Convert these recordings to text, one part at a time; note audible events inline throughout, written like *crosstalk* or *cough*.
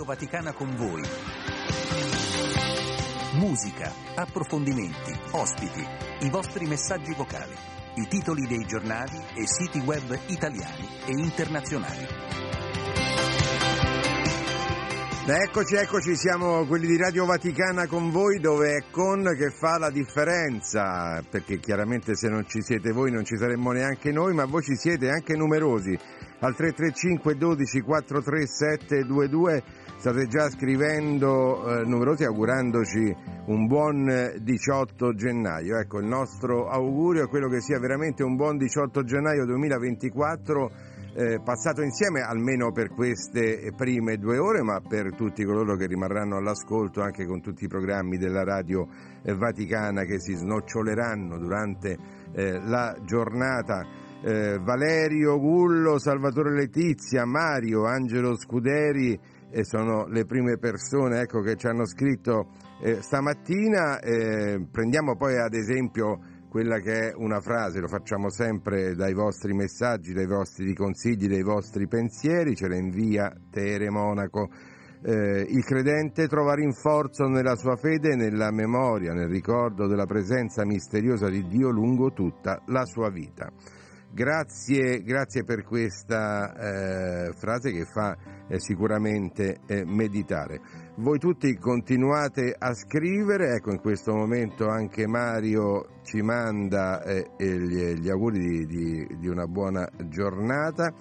Radio Vaticana con voi. Musica, approfondimenti, ospiti, i vostri messaggi vocali, i titoli dei giornali e siti web italiani e internazionali. Eccoci, eccoci, siamo quelli di Radio Vaticana con voi dove è con che fa la differenza, perché chiaramente se non ci siete voi non ci saremmo neanche noi, ma voi ci siete anche numerosi. Al 335 12 43722 state già scrivendo eh, numerosi augurandoci un buon 18 gennaio. Ecco, il nostro augurio è quello che sia veramente un buon 18 gennaio 2024 eh, passato insieme almeno per queste prime due ore, ma per tutti coloro che rimarranno all'ascolto anche con tutti i programmi della radio eh, vaticana che si snoccioleranno durante eh, la giornata. Eh, Valerio Gullo, Salvatore Letizia, Mario, Angelo Scuderi eh, sono le prime persone ecco, che ci hanno scritto eh, stamattina. prendiamo poi ad esempio quella che è una frase, lo facciamo sempre dai vostri messaggi, dai vostri consigli, dai vostri pensieri, ce la invia Tere Monaco. Eh, il credente trova rinforzo nella sua fede e nella memoria, nel ricordo della presenza misteriosa di Dio lungo tutta la sua vita. Grazie, grazie per questa eh, frase che fa eh, sicuramente eh, meditare. Voi tutti continuate a scrivere, ecco in questo momento anche Mario ci manda eh, gli, gli, auguri di, di, di, una buona giornata.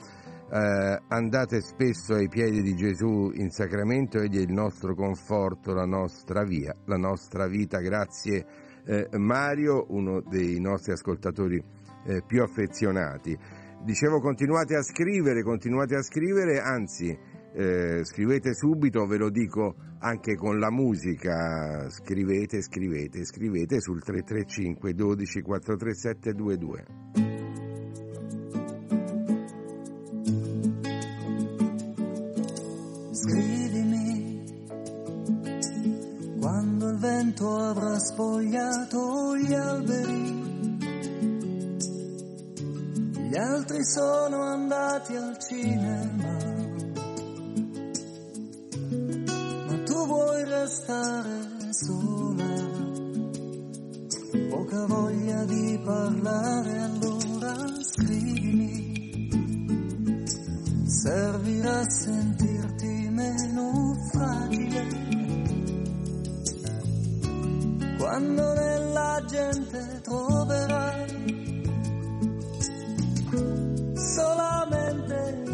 Eh, andate spesso ai piedi di Gesù in sacramento, egli è il nostro conforto, la nostra via, la nostra vita. Grazie eh, Mario, uno dei nostri ascoltatori eh, più affezionati. Dicevo continuate a scrivere, continuate a scrivere, anzi eh, scrivete subito, ve lo dico anche con la musica, scrivete, scrivete, scrivete sul 335 12 437 22. Scrivimi quando il vento avrà spogliato gli alberi gli altri sono andati al cinema, ma tu vuoi restare sola, poca voglia di parlare, allora scrivimi, servirà a sentirti meno fragile. Quando nella gente troverai solamente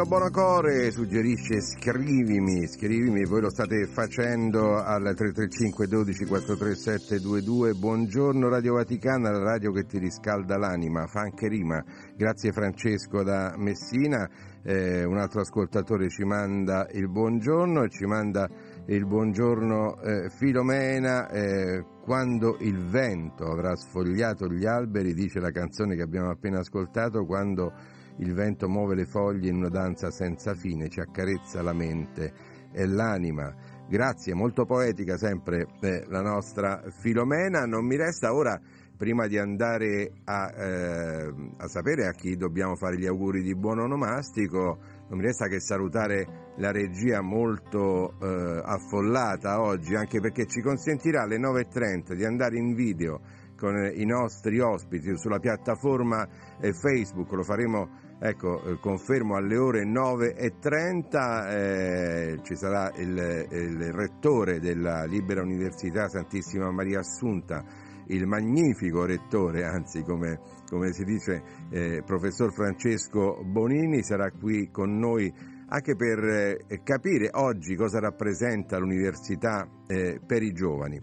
Nino Bonacore suggerisce scrivimi, scrivimi, voi lo state facendo al 335 12 437 22. Buongiorno Radio Vaticana, la radio che ti riscalda l'anima, fa anche rima. Grazie Francesco da Messina, eh, un altro ascoltatore ci manda il buongiorno e ci manda il buongiorno eh, Filomena. Eh, quando il vento avrà sfogliato gli alberi, dice la canzone che abbiamo appena ascoltato, quando il vento muove le foglie in una danza senza fine, ci accarezza la mente e l'anima. Grazie, molto poetica sempre eh, la nostra Filomena. Non mi resta ora, prima di andare a, eh, a, sapere a chi dobbiamo fare gli auguri di buon onomastico, non mi resta che salutare la regia molto eh, affollata oggi, anche perché ci consentirà alle 9.30 di andare in video con i nostri ospiti sulla piattaforma eh, Facebook, lo faremo Ecco, eh, confermo alle ore 9.30 eh, ci sarà il, il, rettore della Libera Università Santissima Maria Assunta, il magnifico rettore, anzi come, come si dice, eh, professor Francesco Bonini, sarà qui con noi anche per eh, capire oggi cosa rappresenta l'università eh, per i giovani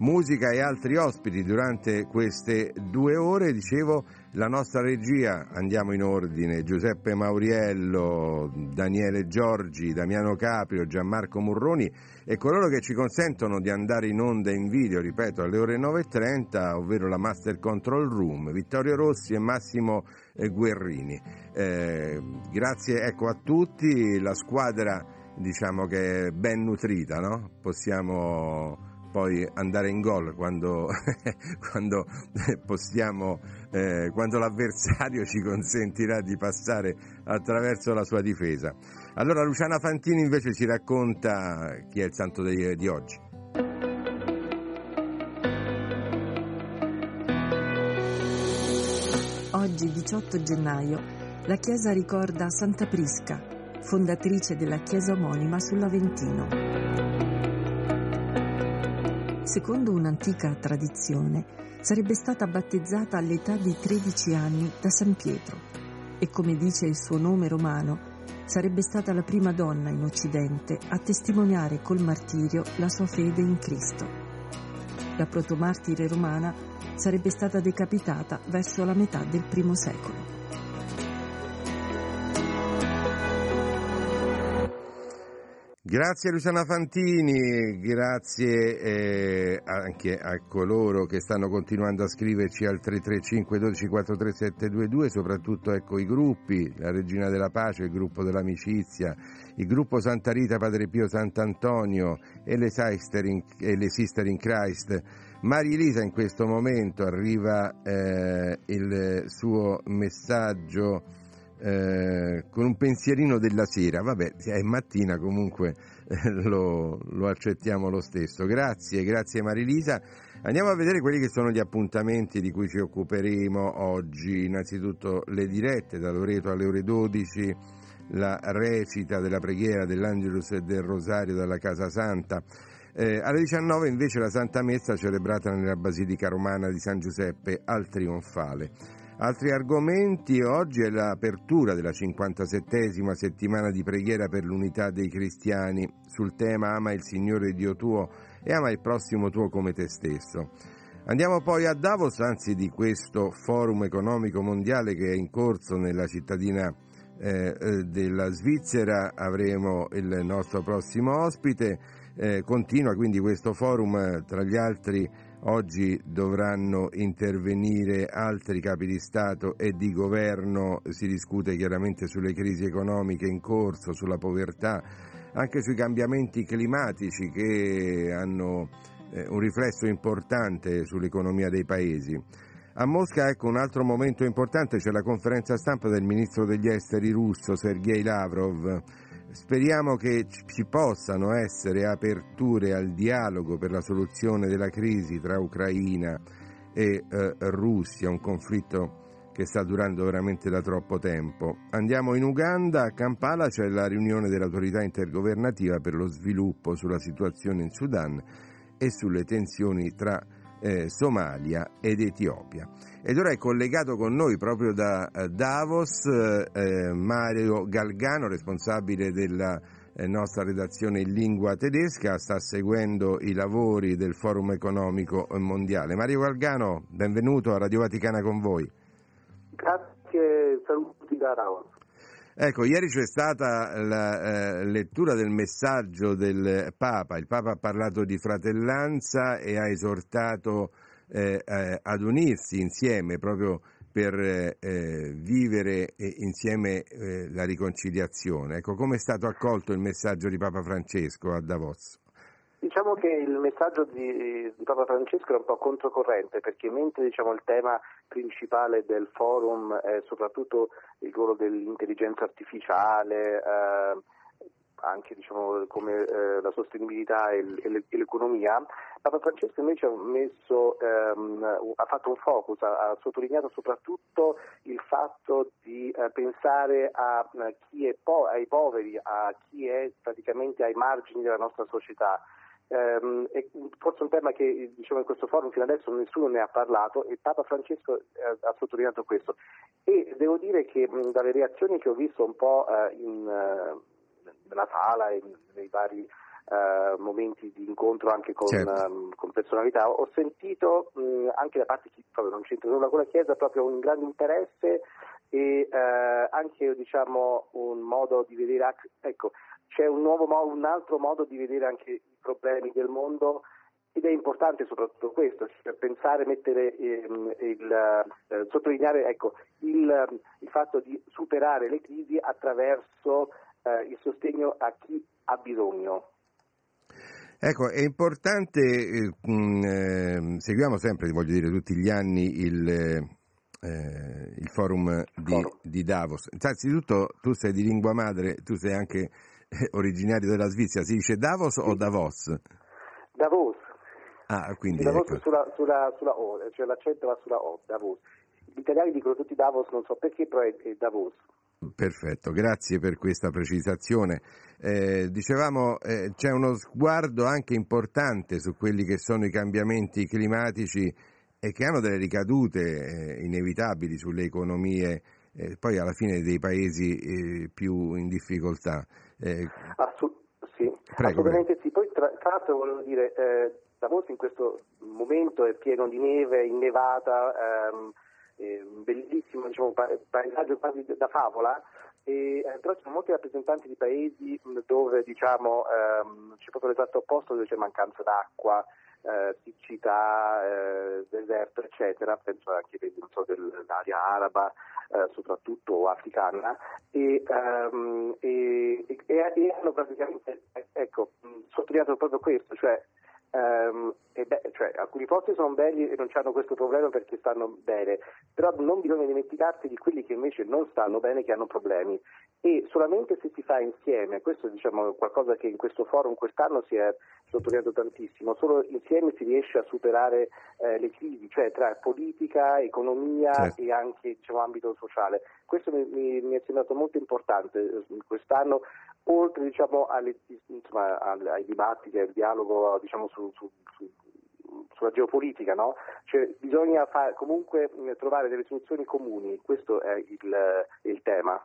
musica e altri ospiti durante queste due ore. Dicevo, la nostra regia, andiamo in ordine, Giuseppe Mauriello, Daniele Giorgi, Damiano Caprio, Gianmarco Murroni e coloro che ci consentono di andare in onda in video, ripeto, alle ore 9.30, ovvero la Master Control Room, Vittorio Rossi e Massimo eh, Guerrini. Eh, grazie ecco, a tutti, la squadra diciamo che è ben nutrita, no? Possiamo poi andare in gol quando, *laughs* quando, possiamo, eh, quando l'avversario *laughs* ci consentirà di passare attraverso la sua difesa. Allora Luciana Fantini invece ci racconta chi è il santo di, di oggi. Oggi 18 gennaio la Chiesa ricorda Santa Prisca, fondatrice della Chiesa omonima sull'Aventino. Secondo un'antica tradizione, sarebbe stata battezzata all'età di 13 anni da San Pietro e, come dice il suo nome romano, sarebbe stata la prima donna in Occidente a testimoniare col martirio la sua fede in Cristo. La protomartire romana sarebbe stata decapitata verso la metà del primo secolo. Grazie Luciana Fantini, grazie eh, anche a coloro che stanno continuando a scriverci al 335 12 43722, soprattutto ecco, i gruppi, la Regina della Pace, il gruppo dell'amicizia, il gruppo Santa Rita, Padre Pio Sant'Antonio e le, in, e le Sister in Christ. Maria Elisa in questo momento arriva eh, il suo messaggio eh, con un pensierino della sera, vabbè, è mattina comunque eh, lo, lo, accettiamo lo stesso. Grazie, grazie Marilisa. Andiamo a vedere quelli che sono gli appuntamenti di cui ci occuperemo oggi. Innanzitutto le dirette da Loreto alle ore 12, la recita della preghiera dell'Angelus e del Rosario dalla Casa Santa. Eh, alle 19 invece la Santa Messa celebrata nella Basilica Romana di San Giuseppe al Trionfale. Altri argomenti, oggi è l'apertura della 57esima settimana di preghiera per l'unità dei cristiani sul tema Ama il Signore Dio tuo e ama il prossimo tuo come te stesso. Andiamo poi a Davos, anzi di questo forum economico mondiale che è in corso nella cittadina eh, eh della Svizzera, avremo il nostro prossimo ospite. Eh, continua quindi questo forum, tra gli altri Oggi dovranno intervenire altri capi di Stato e di governo, si discute chiaramente sulle crisi economiche in corso, sulla povertà, anche sui cambiamenti climatici che hanno eh, un riflesso importante sull'economia dei paesi. A Mosca, ecco, un altro momento importante c'è la conferenza stampa del ministro degli esteri russo Sergei Lavrov Speriamo che ci possano essere aperture al dialogo per la soluzione della crisi tra Ucraina e eh, Russia, un conflitto che sta durando veramente da troppo tempo. Andiamo in Uganda, a Kampala c'è la riunione dell'autorità intergovernativa per lo sviluppo sulla situazione in Sudan e sulle tensioni tra eh, Somalia ed Etiopia. Ed ora è collegato con noi proprio da eh, Davos eh, Mario Galgano, responsabile della eh, nostra redazione in lingua tedesca, sta seguendo i lavori del Forum economico mondiale. Mario Galgano, benvenuto a Radio Vaticana con voi. Grazie, saluti da Davos. Ecco, ieri c'è stata la eh, lettura del messaggio del Papa. Il Papa ha parlato di fratellanza e ha esortato eh, eh, ad unirsi insieme proprio per eh, vivere insieme eh, la riconciliazione. Ecco, come è stato accolto il messaggio di Papa Francesco a Davos? Diciamo che il messaggio di, di, Papa Francesco è un po' controcorrente perché mentre diciamo, il tema principale del forum è soprattutto il ruolo dell'intelligenza artificiale, eh, anche diciamo, come eh, la sostenibilità e, l'economia, Papa Francesco invece ha, messo, ehm, ha fatto un focus, ha, ha, sottolineato soprattutto il fatto di eh, pensare a, è po- ai poveri, a chi è praticamente ai margini della nostra società ehm, è forse un tema che diciamo, in questo forum fino adesso nessuno ne ha parlato e Papa Francesco eh, ha sottolineato questo. E devo dire che mh, dalle reazioni che ho visto un po' eh, in, uh, nella sala e nei vari uh, momenti di incontro anche con, certo. um, con personalità, ho sentito mh, anche da parte di chi proprio non c'entra nulla con la Chiesa proprio un grande interesse e uh, anche diciamo, un modo di vedere, ecco, c'è un, nuovo, un altro modo di vedere anche i problemi del mondo ed è importante soprattutto questo, cioè pensare, mettere, ehm, il, eh, sottolineare ecco, il, il, fatto di superare le crisi attraverso eh, il sostegno a chi ha bisogno. Ecco, è importante, eh, eh, seguiamo sempre, voglio dire, tutti gli anni il, eh, il forum di, di Davos. Innanzitutto tu sei di lingua madre, tu sei anche originario della Svizzera, si dice Davos sì. o Davos? Davos. Ah, quindi Davos ecco. sulla, sulla, sulla, O, cioè l'accento va sulla O, Davos. Gli italiani dicono tutti Davos, non so perché, però è, è Davos. Perfetto, grazie per questa precisazione. Eh, dicevamo eh, c'è uno sguardo anche importante su quelli che sono i cambiamenti climatici e che hanno delle ricadute eh, inevitabili sulle economie eh, poi alla fine dei paesi eh, più in difficoltà. Eh, Assu- sì, prego, assolutamente prego. sì. Poi tra, tra l'altro volevo dire, eh, Davos in questo momento è pieno di neve, innevata, ehm, eh, bellissimo diciamo, pa- paesaggio quasi da favola, e, eh, però ci sono molti rappresentanti di paesi dove diciamo, ehm, c'è proprio l'esatto opposto, dove c'è mancanza d'acqua, eh, siccità, eh, deserto, eccetera, penso anche so, dell'area araba, eh, soprattutto africana, e, um, e, e, e, hanno praticamente ecco, sottolineato proprio questo, cioè Um, beh, cioè, alcuni posti sono belli e non hanno questo problema perché stanno bene, però non bisogna dimenticarsi di quelli che invece non stanno bene, che hanno problemi e solamente se si fa insieme, questo è diciamo, qualcosa che in questo forum quest'anno si è sottolineato tantissimo, solo insieme si riesce a superare eh, le crisi, cioè tra politica, economia certo. e anche diciamo, ambito sociale. Questo mi, mi, mi, è sembrato molto importante eh, quest'anno, oltre diciamo, alle, insomma, ai dibattiti, al dialogo diciamo, su, su, su sulla geopolitica, no? Cioè, bisogna far, comunque trovare delle soluzioni comuni, questo è il, il tema.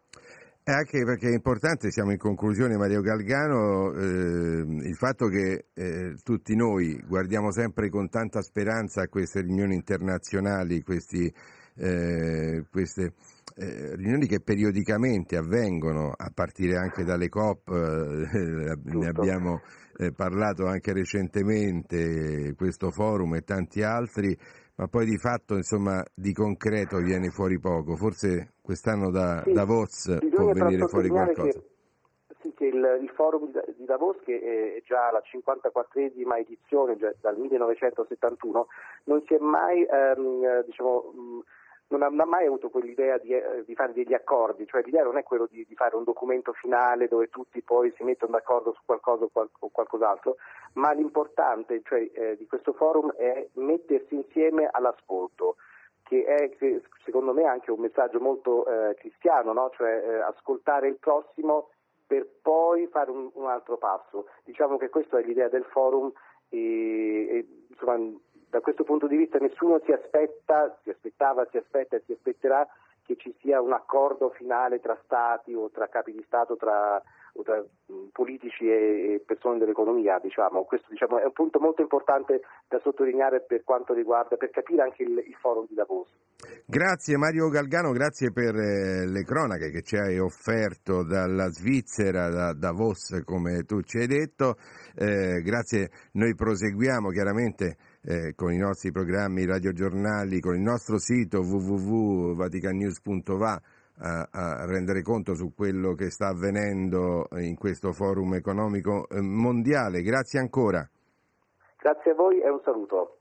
Anche perché è importante, siamo in conclusione Mario Galgano, eh, il fatto che eh, tutti noi guardiamo sempre con tanta speranza a queste riunioni internazionali, questi, eh, queste eh, riunioni che periodicamente avvengono, a partire anche dalle COP, eh, ne abbiamo eh, parlato anche recentemente, questo forum e tanti altri, ma poi di fatto insomma di concreto viene fuori poco, forse quest'anno da sì, Davos può venire fuori qualcosa. Che, sì, che il, il, forum di Davos, che è già la 54esima edizione, già dal 1971, non si è mai ehm, diciamo, non ha mai avuto quell'idea di, eh, di, fare degli accordi, cioè l'idea non è quello di, di, fare un documento finale dove tutti poi si mettono d'accordo su qualcosa o, qual, o qualcos'altro, ma l'importante cioè, eh, di questo forum è mettersi insieme all'ascolto che è secondo me anche un messaggio molto eh, cristiano, no? cioè eh, ascoltare il prossimo per poi fare un, un, altro passo. Diciamo che questa è l'idea del forum e, e insomma, da questo punto di vista nessuno si aspetta, si aspettava, si aspetta e si aspetterà che ci sia un accordo finale tra stati o tra capi di Stato, tra, tra politici e, persone dell'economia. Diciamo. Questo diciamo, è un punto molto importante da sottolineare per quanto riguarda, per capire anche il, il forum di Davos. Grazie Mario Galgano, grazie per eh, le cronache che ci hai offerto dalla Svizzera, da Davos come tu ci hai detto. Eh, grazie, noi proseguiamo chiaramente eh, con i nostri programmi radiogiornali, con il nostro sito www.vaticannews.va a, a, rendere conto su quello che sta avvenendo in questo forum economico eh, mondiale. Grazie ancora. Grazie a voi e un saluto.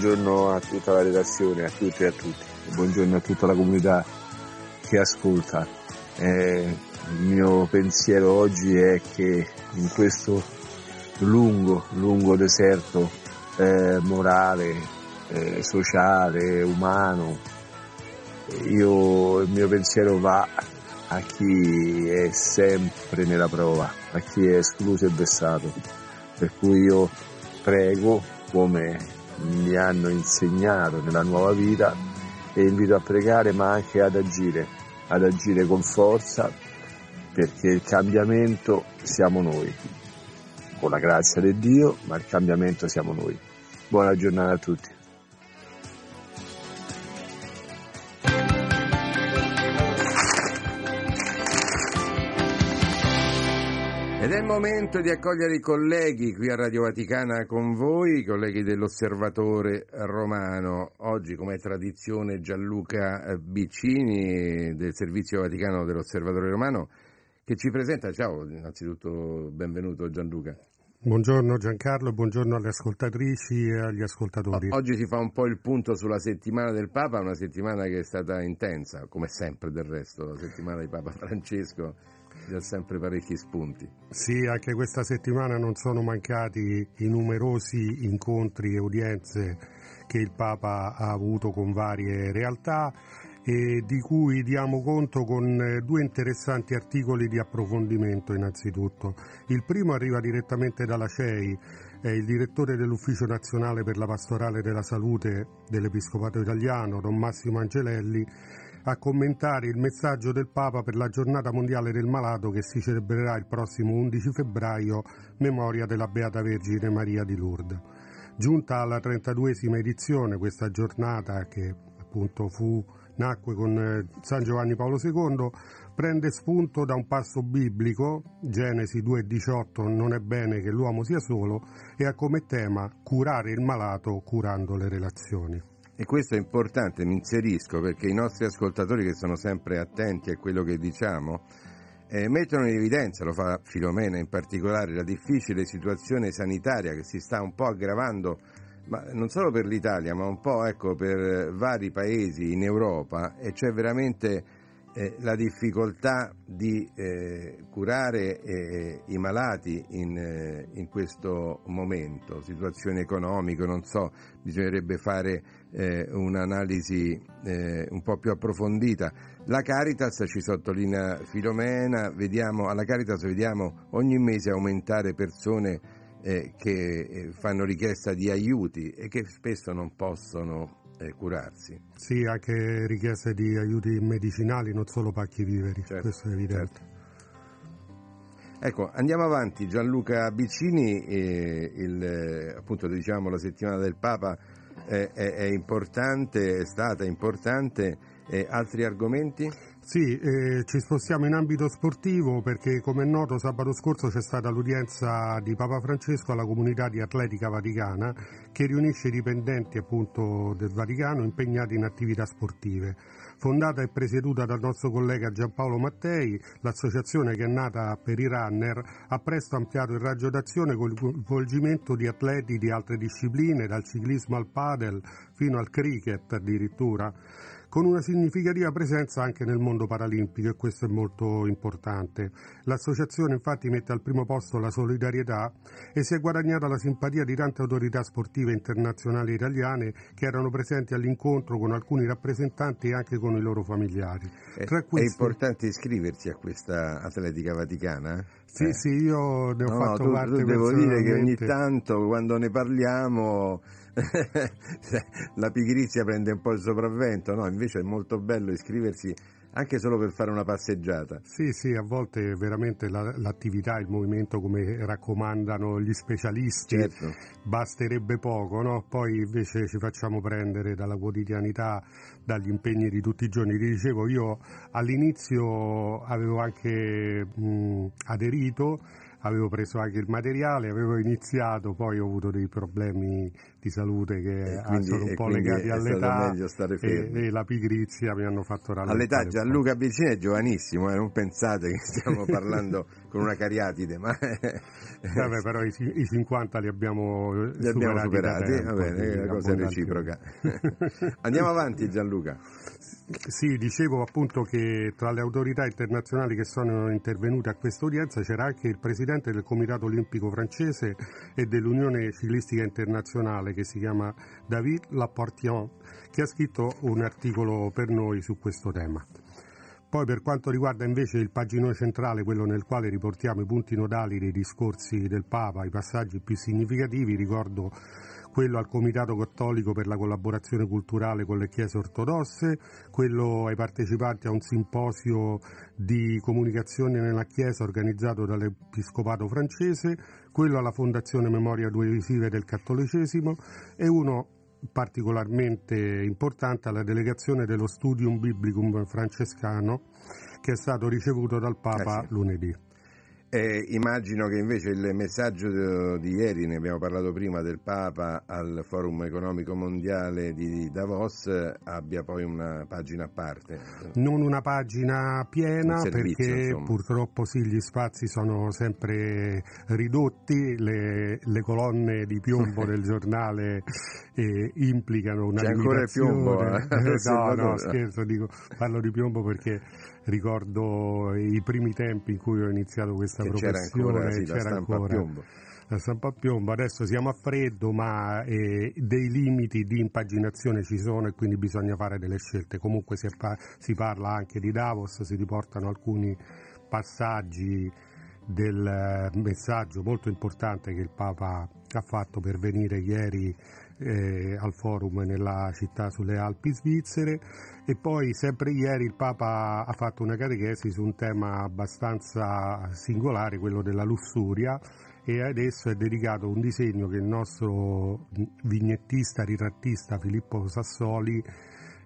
Buongiorno, a tutta la redazione, a tutti e a tutti, buongiorno a tutta la comunità che ascolta. Eh, il mio pensiero oggi è che in questo lungo, lungo deserto eh, morale, eh, sociale, umano, io, il mio pensiero va a chi è sempre nella prova, a chi è escluso e vessato. Per cui io prego come mi hanno insegnato nella nuova vita e invito a pregare ma anche ad agire, ad agire con forza perché il cambiamento siamo noi, con la grazia di Dio, ma il cambiamento siamo noi. Buona giornata a tutti. Ed è il momento di accogliere i colleghi qui a Radio Vaticana con voi, i colleghi dell'Osservatore Romano. Oggi, come è tradizione, Gianluca Bicini del Servizio Vaticano dell'Osservatore Romano che ci presenta. Ciao, innanzitutto benvenuto Gianluca. Buongiorno Giancarlo, buongiorno alle ascoltatrici e agli ascoltatori. Oggi si fa un po' il punto sulla settimana del Papa, una settimana che è stata intensa, come sempre del resto, la settimana di Papa Francesco ha sempre parecchi spunti. Sì, anche questa settimana non sono mancati i numerosi incontri e udienze che il Papa ha avuto con varie realtà e di cui diamo conto con due interessanti articoli di approfondimento innanzitutto. Il primo arriva direttamente dalla CEI, è il direttore dell'Ufficio Nazionale per la Pastorale della Salute dell'Episcopato Italiano, Don Massimo Angelelli, a commentare il messaggio del Papa per la giornata mondiale del malato che si celebrerà il prossimo 11 febbraio, memoria della Beata Vergine Maria di Lourdes. Giunta alla 32esima edizione, questa giornata che appunto fu, nacque con eh, San Giovanni Paolo II, prende spunto da un passo biblico, Genesi 2,18, non è bene che l'uomo sia solo, e ha come tema curare il malato curando le relazioni. E questo è importante, mi inserisco, perché i nostri ascoltatori che sono sempre attenti a quello che diciamo, eh, mettono in evidenza, lo fa Filomena in particolare, la difficile situazione sanitaria che si sta un po' aggravando, ma non solo per l'Italia, ma un po' ecco, per vari paesi in Europa e c'è veramente eh, la difficoltà di eh, curare eh, i malati in, eh, in, questo momento, situazione economica, non so, bisognerebbe fare eh, un'analisi eh, un po' più approfondita. La Caritas ci sottolinea Filomena, vediamo, alla Caritas vediamo ogni mese aumentare persone che fanno richiesta di aiuti e che spesso non possono eh, curarsi. Sì, anche richieste di aiuti medicinali, non solo pacchi viveri, certo, questo è evidente. Certo. Ecco, andiamo avanti, Gianluca Bicini, eh, il, appunto diciamo la settimana del Papa è, è, è importante, è stata importante, eh, altri argomenti? Sì, eh, ci spostiamo in ambito sportivo perché come è noto sabato scorso c'è stata l'udienza di Papa Francesco alla comunità di atletica vaticana che riunisce i dipendenti appunto del Vaticano impegnati in attività sportive. Fondata e presieduta dal nostro collega Giampaolo Mattei, l'associazione che è nata per i runner ha presto ampliato il raggio d'azione con il coinvolgimento di atleti di altre discipline, dal ciclismo al padel fino al cricket addirittura con una significativa presenza anche nel mondo paralimpico e questo è molto importante. L'associazione infatti mette al primo posto la solidarietà e si è guadagnata la simpatia di tante autorità sportive internazionali italiane che erano presenti all'incontro con alcuni rappresentanti e anche con i loro familiari. È, questi... è importante iscriversi a questa atletica vaticana? Sì, eh. sì, io ne ho no, fatto no, tu, parte. Tu devo dire che ogni tanto quando ne parliamo *laughs* la pigrizia prende un po' il sopravvento, no? Invece è molto bello iscriversi anche solo per fare una passeggiata. Sì, sì, a volte veramente la, l'attività, il movimento come raccomandano gli specialisti, certo. basterebbe poco, no? Poi invece ci facciamo prendere dalla quotidianità, dagli impegni di tutti i giorni. Ti dicevo, io all'inizio avevo anche mh, aderito avevo preso anche il materiale, avevo iniziato, poi ho avuto dei problemi di salute che quindi, sono un po' legati all'età e, e, la pigrizia mi hanno fatto rallentare. All'età Gianluca Vicini è giovanissimo, eh, non pensate che stiamo parlando *laughs* con una cariatide, ma... *laughs* Vabbè, però i, i, 50 li abbiamo li superati. Abbiamo superati, va bene, la cosa è reciproca. *laughs* Andiamo avanti Gianluca. Sì, dicevo appunto che tra le autorità internazionali che sono intervenute a questa udienza c'era anche il presidente del Comitato Olimpico francese e dell'Unione Ciclistica Internazionale che si chiama David Laportion, che ha scritto un articolo per noi su questo tema. Poi per quanto riguarda invece il paginone centrale, quello nel quale riportiamo i punti nodali dei discorsi del Papa, i passaggi più significativi, ricordo quello al Comitato Cattolico per la collaborazione culturale con le chiese ortodosse, quello ai partecipanti a un simposio di comunicazione nella Chiesa organizzato dall'Episcopato francese, quello alla Fondazione Memoria Due Visive del Cattolicesimo e uno particolarmente importante alla delegazione dello Studium Biblicum francescano che è stato ricevuto dal Papa eh sì. lunedì. Eh, immagino che invece il messaggio di ieri, ne abbiamo parlato prima, del Papa al Forum economico mondiale di Davos abbia poi una pagina a parte. Non una pagina piena servizio, perché insomma. purtroppo sì, gli spazi sono sempre ridotti, le, le colonne di piombo *laughs* del giornale eh, implicano una C'è ancora il piombo? Eh? *laughs* no, no, scherzo, dico, parlo di piombo perché ricordo i primi tempi in cui ho iniziato questa che professione, c'era ancora, sì, c'era ancora. la stampa piombo, adesso siamo a freddo ma eh, dei limiti di impaginazione ci sono e quindi bisogna fare delle scelte, comunque si, pa- si parla anche di Davos, si riportano alcuni passaggi del eh, messaggio molto importante che il Papa ha fatto per venire ieri eh, al forum nella città sulle Alpi svizzere. E poi sempre ieri il Papa ha fatto una catechesi su un tema abbastanza singolare, quello della lussuria e adesso è dedicato un disegno che il nostro vignettista, ritrattista Filippo Sassoli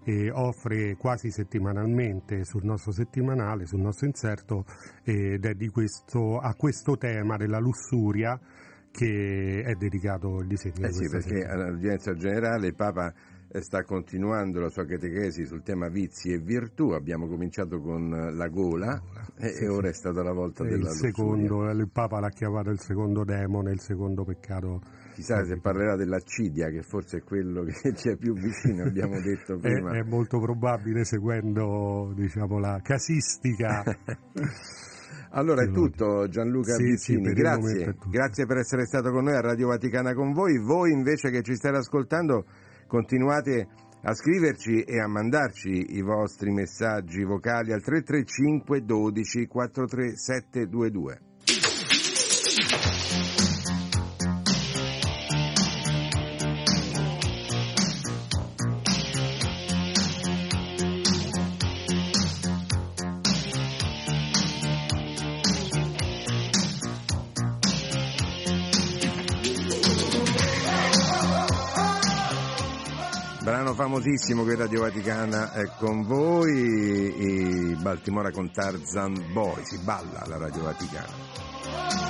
eh, offre quasi settimanalmente sul nostro settimanale, sul nostro inserto ed è questo, a questo tema della lussuria che è dedicato il disegno. Eh sì, perché settimana. all'udienza generale il Papa eh, sta continuando la sua catechesi sul tema vizi e virtù, abbiamo cominciato con la gola e, sì, ora sì. è stata la volta e della il secondo, il Papa l'ha chiamato il secondo demone, il secondo peccato. Chissà se parlerà dell'accidia, che forse è quello che *laughs* ci è più vicino, abbiamo detto *laughs* prima. è, è molto probabile seguendo diciamo, la casistica *laughs* Allora è tutto Gianluca sì, sì, grazie. grazie per essere stato con noi a Radio Vaticana con voi. Voi invece che ci state ascoltando continuate a scriverci e a mandarci i vostri messaggi vocali al 335 12 43722. Famosissimo che Radio Vaticana è con voi, Baltimora con Tarzan Boy, si balla alla Radio Vaticana.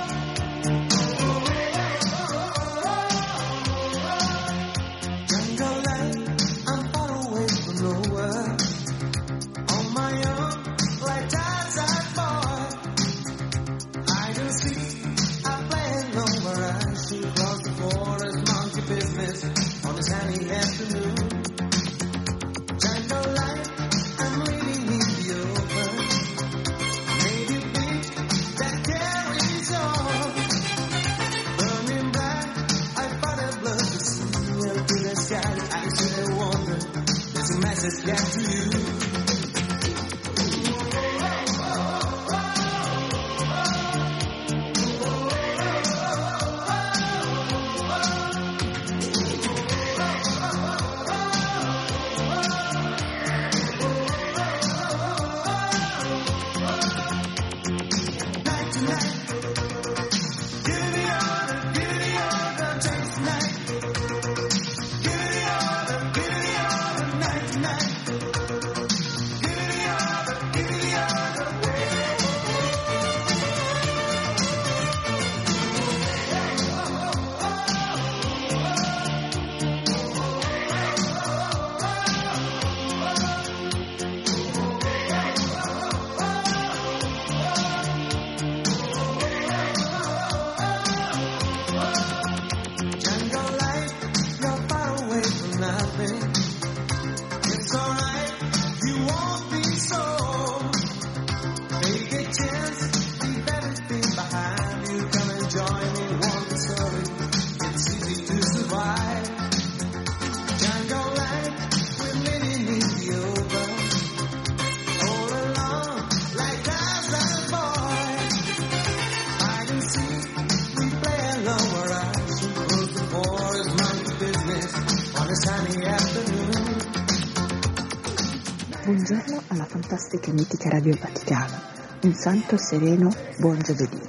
Radio Vaticano. Un santo sereno buon giovedì.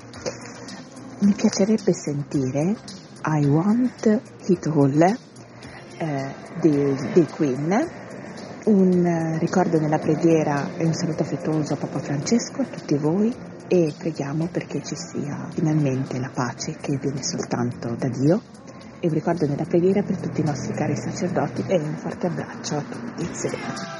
Mi piacerebbe sentire I Want It All eh, dei, dei Queen, un ricordo nella preghiera e un saluto affettuoso a Papa Francesco, a tutti voi e preghiamo perché ci sia finalmente la pace che viene soltanto da Dio e un ricordo nella preghiera per tutti i nostri cari sacerdoti e un forte abbraccio a tutti. Serena.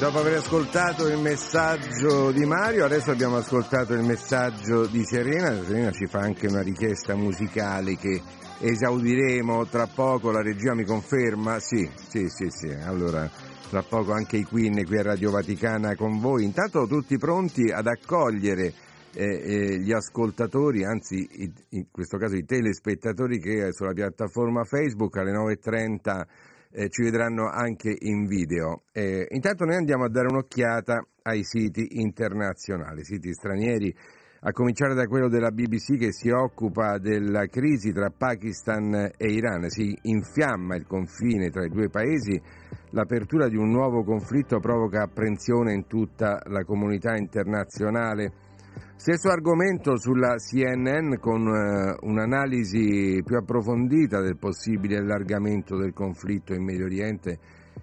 Dopo aver ascoltato il messaggio di Mario, adesso abbiamo ascoltato il messaggio di Serena. Serena ci fa anche una richiesta musicale che esaudiremo tra poco. La regia mi conferma? Sì, sì, sì, sì. Allora, tra poco anche i Queen qui a Radio Vaticana con voi. Intanto tutti pronti ad accogliere eh, eh, gli ascoltatori, anzi in questo caso i telespettatori che sulla piattaforma Facebook alle 9.30 eh, ci vedranno anche in video. Eh, intanto noi andiamo a dare un'occhiata ai siti internazionali, siti stranieri, a cominciare da quello della BBC che si occupa della crisi tra Pakistan e Iran. Si infiamma il confine tra i due paesi, l'apertura di un nuovo conflitto provoca apprensione in tutta la comunità internazionale. Stesso argomento sulla CNN con eh, un'analisi più approfondita del possibile allargamento del conflitto in Medio Oriente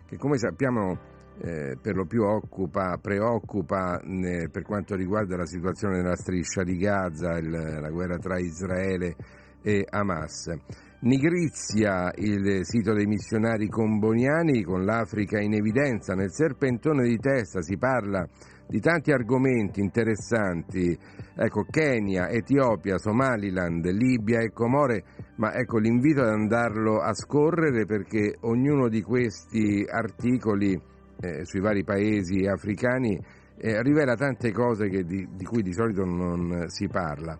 che come sappiamo eh, per lo più occupa, preoccupa eh, per quanto riguarda la situazione nella striscia di Gaza, il, la guerra tra Israele e Hamas. Nigrizia, il sito dei missionari comboniani con l'Africa in evidenza, nel serpentone di testa si parla di tanti argomenti interessanti, ecco Kenya, Etiopia, Somaliland, Libia e Comore, ma ecco l'invito ad andarlo a scorrere perché ognuno di questi articoli eh, sui vari paesi africani eh, rivela tante cose di, di cui di solito non si parla.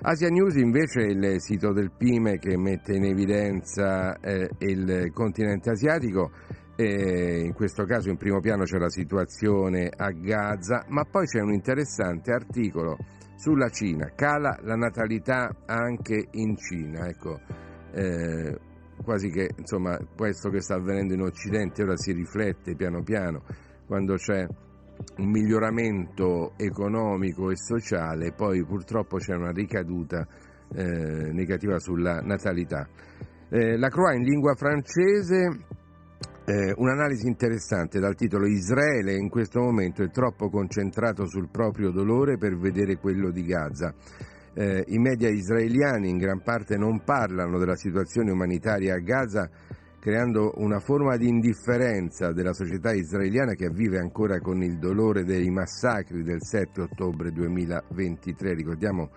Asia News invece è il sito del PIME che mette in evidenza eh, il continente asiatico e in questo caso in primo piano c'è la situazione a Gaza, ma poi c'è un interessante articolo sulla Cina, cala la natalità anche in Cina, ecco, eh, quasi che insomma questo che sta avvenendo in Occidente ora si riflette piano piano quando c'è un miglioramento economico e sociale, poi purtroppo c'è una ricaduta eh, negativa sulla natalità. Eh, la Croix in lingua francese eh, un'analisi interessante dal titolo Israele in questo momento è troppo concentrato sul proprio dolore per vedere quello di Gaza. Eh, I media israeliani in gran parte non parlano della situazione umanitaria a Gaza, creando una forma di indifferenza della società israeliana che vive ancora con il dolore dei massacri del 7 ottobre 2023. Ricordiamo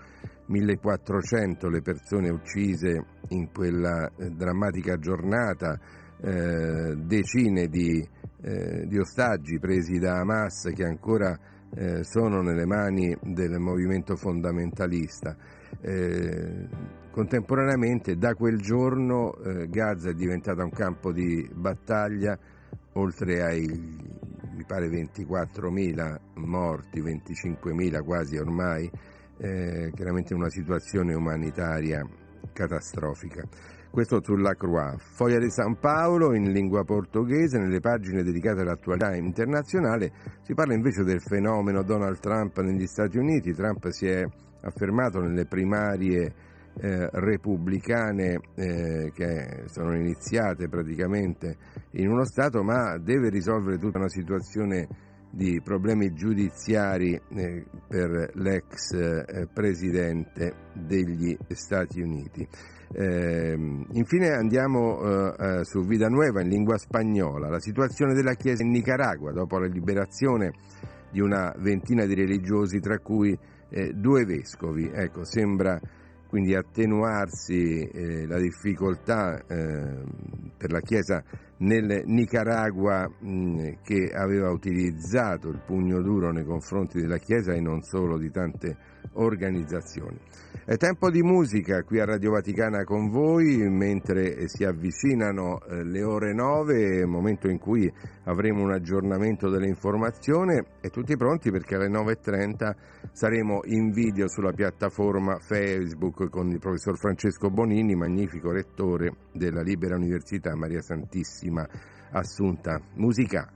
1400 le persone uccise in quella eh, drammatica giornata eh, decine di, eh, di, ostaggi presi da Hamas che ancora eh, sono nelle mani del movimento fondamentalista. Eh, contemporaneamente da quel giorno eh, Gaza è diventata un campo di battaglia, oltre ai mi pare 24.000 morti, 25.000 quasi ormai, chiaramente una situazione umanitaria catastrofica. Questo sulla Croix. Foglia di San Paolo in lingua portoghese, nelle pagine dedicate all'attualità internazionale, si parla invece del fenomeno Donald Trump negli Stati Uniti. Trump si è affermato nelle primarie eh, repubblicane eh, che sono iniziate praticamente in uno Stato, ma deve risolvere tutta una situazione di problemi giudiziari eh, per l'ex eh, presidente degli Stati Uniti. Eh, infine andiamo eh, su Vida Nueva in lingua spagnola, la situazione della Chiesa in Nicaragua dopo la liberazione di una ventina di religiosi tra cui due vescovi. Ecco, sembra quindi attenuarsi la difficoltà eh, per la Chiesa nel Nicaragua mh, che aveva utilizzato il pugno duro nei confronti della Chiesa e non solo di tante organizzazioni. È tempo di musica qui a Radio Vaticana con voi, mentre si avvicinano eh, le ore 9, momento in cui avremo un aggiornamento dell'informazione e tutti pronti perché alle 9.30 saremo in video sulla piattaforma Facebook con il professor Francesco Bonini, magnifico rettore della Libera Università Maria Santissima Assunta. Musica.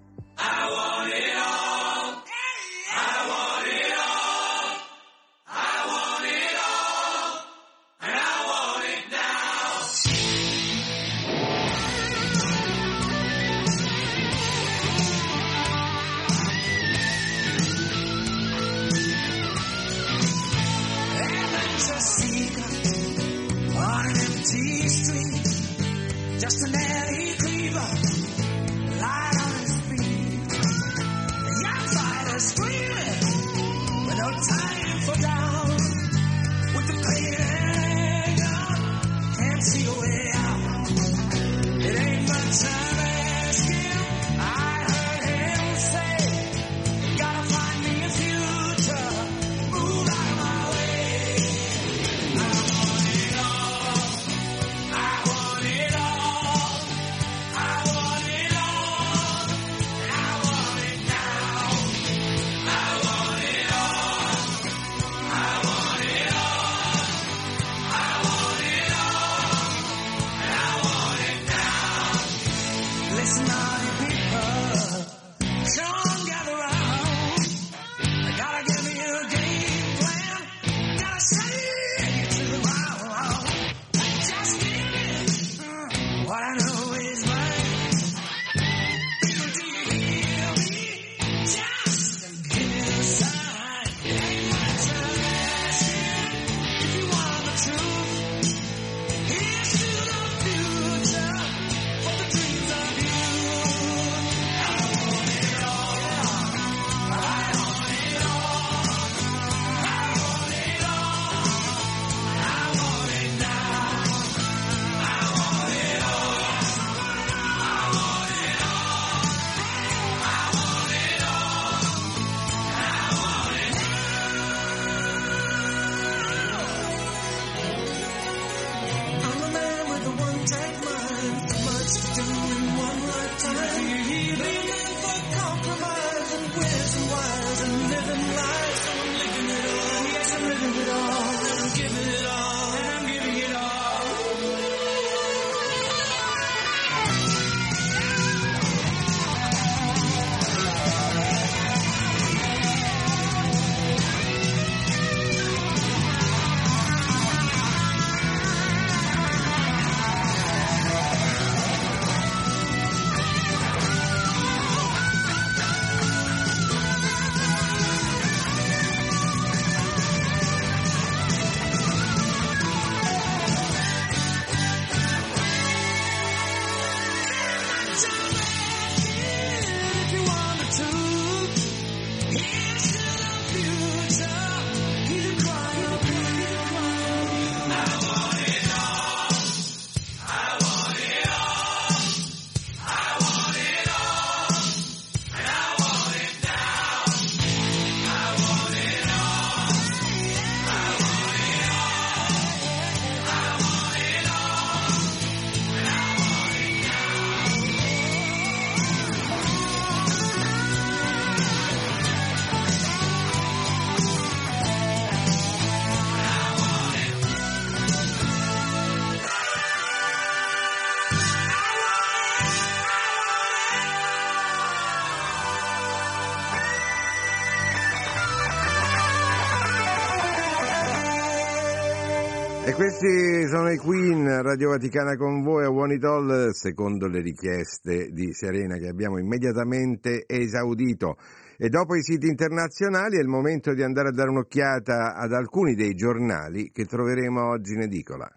I Queen, Radio Vaticana con voi a All, secondo le richieste di Serena che abbiamo immediatamente esaudito. E dopo i siti internazionali è il momento di andare a dare un'occhiata ad alcuni dei giornali che troveremo oggi in edicola.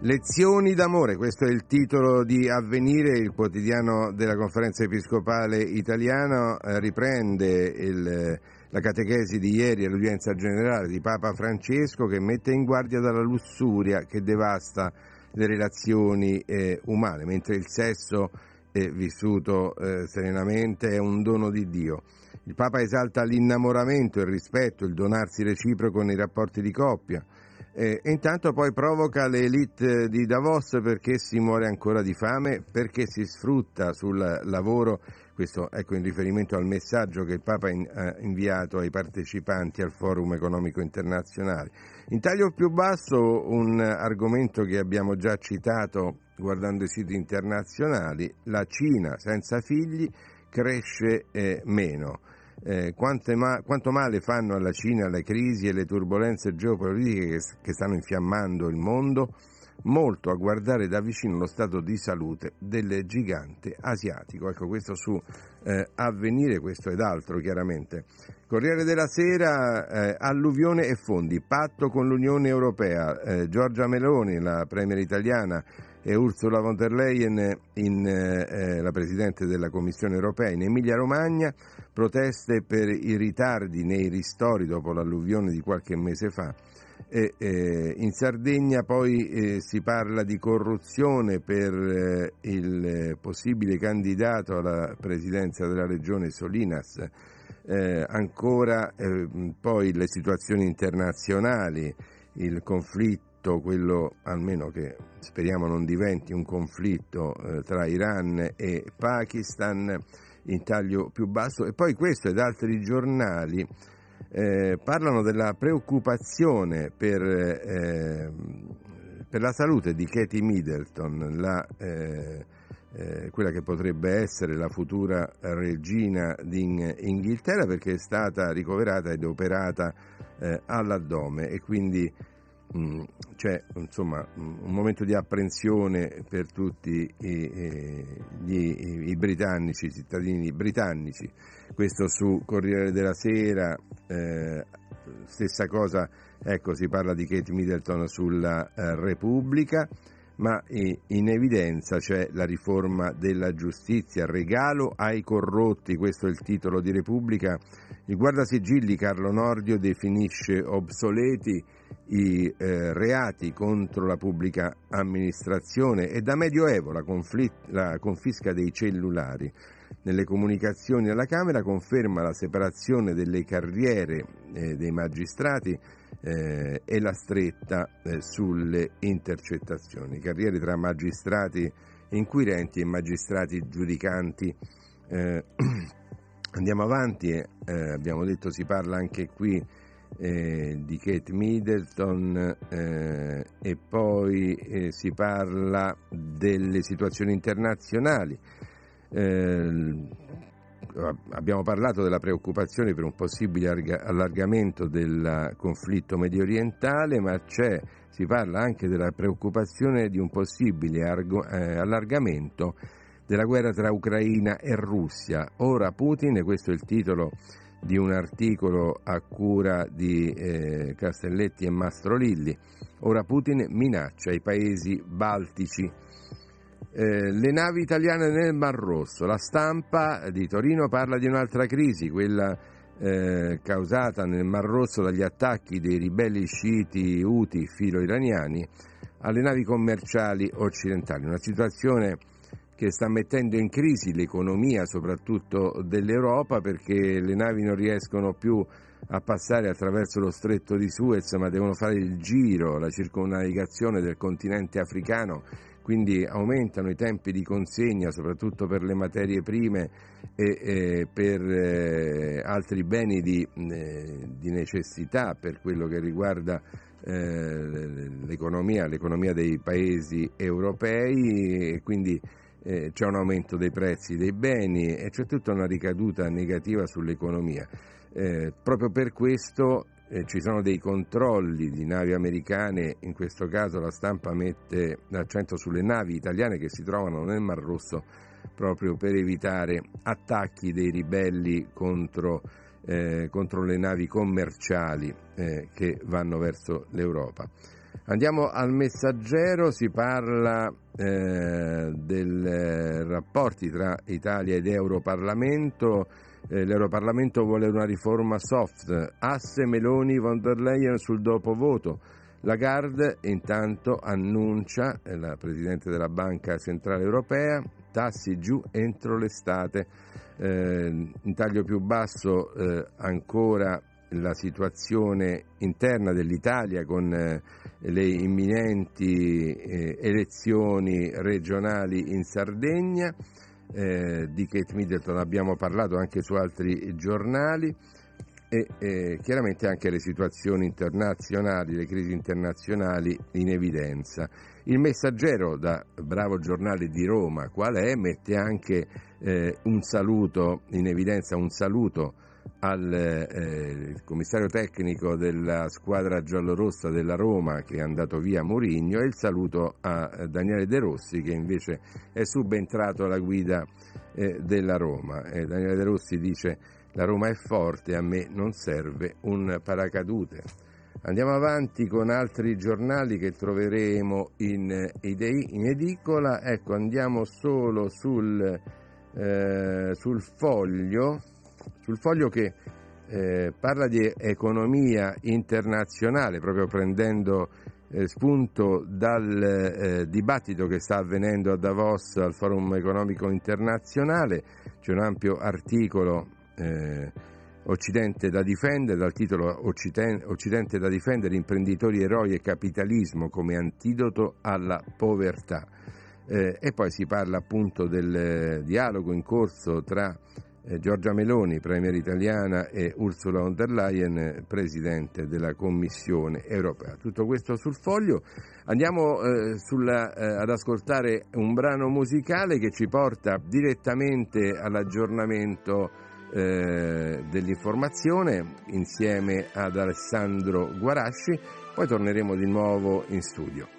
Lezioni d'amore, questo è il titolo di Avvenire, il quotidiano della conferenza episcopale italiana, eh, riprende il la catechesi di ieri all'udienza generale di Papa Francesco che mette in guardia dalla lussuria che devasta le relazioni eh, umane, mentre il sesso è vissuto eh, serenamente è un dono di Dio. Il Papa esalta l'innamoramento, il rispetto, il donarsi reciproco nei rapporti di coppia. Eh, e intanto poi provoca le elite di Davos perché si muore ancora di fame, perché si sfrutta sul lavoro questo ecco in riferimento al messaggio che il Papa ha inviato ai partecipanti al Forum economico internazionale. In taglio più basso un argomento che abbiamo già citato guardando i siti internazionali, la Cina senza figli cresce eh, meno. Eh, ma- quanto male fanno alla Cina le crisi e le turbulenze geopolitiche che, che stanno infiammando il mondo? Molto a guardare da vicino lo stato di salute del gigante asiatico. Ecco, questo su eh, avvenire, questo ed altro chiaramente. Corriere della Sera, eh, alluvione e fondi, patto con l'Unione Europea. Eh, Giorgia Meloni, la premier italiana, e Ursula von der Leyen, in, eh, la Presidente della Commissione Europea, in Emilia-Romagna, proteste per i ritardi nei ristori dopo l'alluvione di qualche mese fa e, eh, in Sardegna poi eh, si parla di corruzione per eh, il possibile candidato alla presidenza della regione Solinas, eh, ancora eh, poi le situazioni internazionali, il conflitto, quello almeno che speriamo non diventi un conflitto eh, tra Iran e Pakistan in taglio più basso. E poi questo ed altri giornali eh, parlano della preoccupazione per, eh, per la salute di Katie Middleton, la, eh, eh, quella che potrebbe essere la futura regina d'Inghilterra perché è stata ricoverata ed operata eh, all'addome e quindi mm, c'è insomma un momento di apprensione per tutti i, gli, i britannici, i cittadini britannici. Questo su Corriere della Sera, eh, stessa cosa, ecco si parla di Kate Middleton sulla eh, Repubblica ma in evidenza c'è la riforma della giustizia, regalo ai corrotti, questo è il titolo di Repubblica. Il guardasigilli Carlo Nordio definisce obsoleti i eh, reati contro la pubblica amministrazione e da Medioevo la, conflitt- la confisca dei cellulari. Nelle comunicazioni alla Camera conferma la separazione delle carriere eh, dei magistrati eh, e la stretta eh, sulle intercettazioni, carriere tra magistrati inquirenti e magistrati giudicanti. Eh, *clears throat* andiamo avanti, eh, abbiamo detto si parla anche qui eh, di Kate Middleton e poi si parla delle situazioni internazionali. Eh, abbiamo parlato della preoccupazione per un possibile allargamento del conflitto medio orientale, ma si parla anche della preoccupazione di un possibile eh, allargamento della guerra tra Ucraina e Russia. Ora Putin, questo è il titolo di un articolo a cura di eh, Castelletti e Mastrolilli, ora Putin minaccia i paesi baltici eh, le navi italiane nel Mar Rosso. La stampa di Torino parla di un'altra crisi, quella eh, causata nel Mar Rosso dagli attacchi dei ribelli sciiti Houthi filo-iraniani alle navi commerciali occidentali. Una situazione che sta mettendo in crisi l'economia soprattutto dell'Europa perché le navi non riescono più a passare attraverso lo stretto di Suez ma devono fare il giro, la circonnavigazione del continente africano quindi aumentano i tempi di consegna soprattutto per le materie prime e, e per eh, altri beni di, eh, di, necessità per quello che riguarda eh, l'economia, l'economia dei paesi europei e quindi eh, c'è un aumento dei prezzi dei beni e c'è tutta una ricaduta negativa sull'economia. Eh, proprio per questo eh, ci sono dei controlli di navi americane, in questo caso la stampa mette l'accento sulle navi italiane che si trovano nel Mar Rosso proprio per evitare attacchi dei ribelli contro, eh, contro le navi commerciali eh, che vanno verso l'Europa. Andiamo al messaggero, si parla eh, dei eh, rapporti tra Italia ed Europarlamento eh, L'Europarlamento vuole una riforma soft, asse Meloni von der Leyen sul dopo voto. Lagarde intanto annuncia, eh, la Presidente della Banca Centrale Europea, tassi giù entro l'estate. Eh, in taglio più basso eh, ancora la situazione interna dell'Italia con eh, le imminenti eh, elezioni regionali in Sardegna eh, di Kate Middleton abbiamo parlato anche su altri giornali e eh, chiaramente anche le situazioni internazionali, le crisi internazionali in evidenza. Il messaggero da bravo giornale di Roma, qual è, mette anche eh, un saluto in evidenza, un saluto al eh, commissario tecnico della squadra giallorossa della Roma che è andato via Mourinho e il saluto a Daniele De Rossi che invece è subentrato alla guida eh, della Roma. Eh, Daniele De Rossi dice la Roma è forte, a me non serve un paracadute. Andiamo avanti con altri giornali che troveremo in, in edicola. Ecco, andiamo solo sul, eh, sul foglio sul foglio che eh, parla di economia internazionale, proprio prendendo eh, spunto dal eh, dibattito che sta avvenendo a Davos al Forum economico internazionale. C'è un ampio articolo eh, Occidente da difendere, dal titolo Occidente da difendere, imprenditori eroi e capitalismo come antidoto alla povertà. Eh, e poi si parla appunto del dialogo in corso tra eh, Giorgia Meloni, Premier italiana, e Ursula von der Leyen, Presidente della Commissione europea. Tutto questo sul foglio. Andiamo eh, sulla, eh, ad ascoltare un brano musicale che ci porta direttamente all'aggiornamento eh, dell'informazione insieme ad Alessandro Guarasci, poi torneremo di nuovo in studio.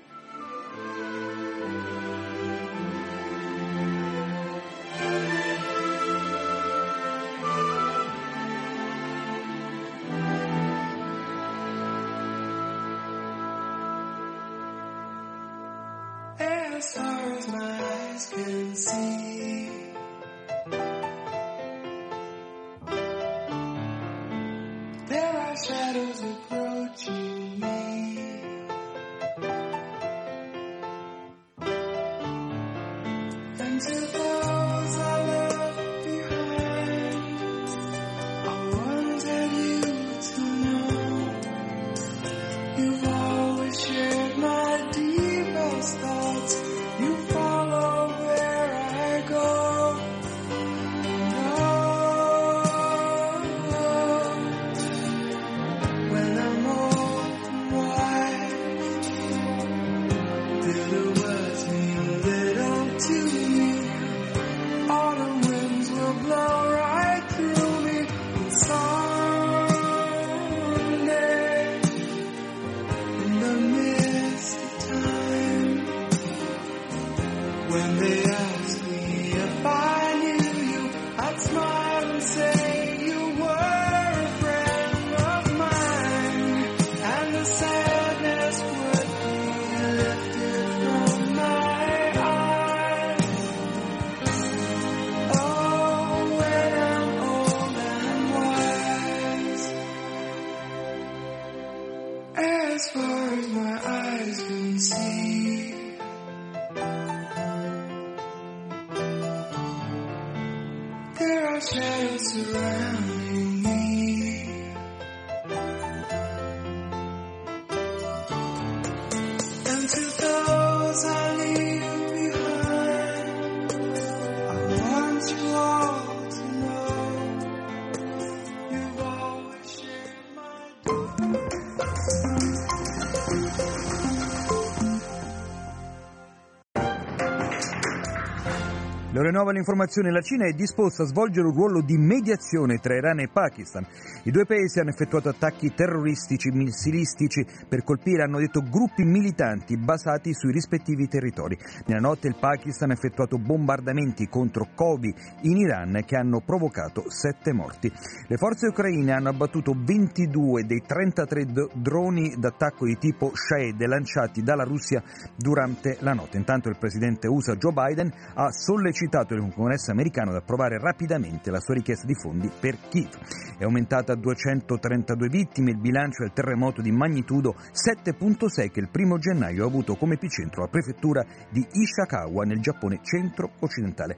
Rinnova l'informazione, la Cina è disposta a svolgere un ruolo di mediazione tra Iran e Pakistan. I due paesi hanno effettuato attacchi terroristici, missilistici per colpire, hanno detto, gruppi militanti basati sui rispettivi territori. Nella notte il Pakistan ha effettuato bombardamenti contro Kobi in Iran che hanno provocato sette morti. Le forze ucraine hanno abbattuto 22 dei 33 droni d'attacco di tipo Shahed lanciati dalla Russia durante la notte. Intanto il presidente USA Joe Biden ha sollecitato il congresso americano ad approvare rapidamente la sua richiesta di fondi per Kiev. È aumentata a 232 vittime il bilancio del terremoto di magnitudo 7.6 che il primo gennaio ha avuto come epicentro la prefettura di Ishikawa nel Giappone centro-occidentale.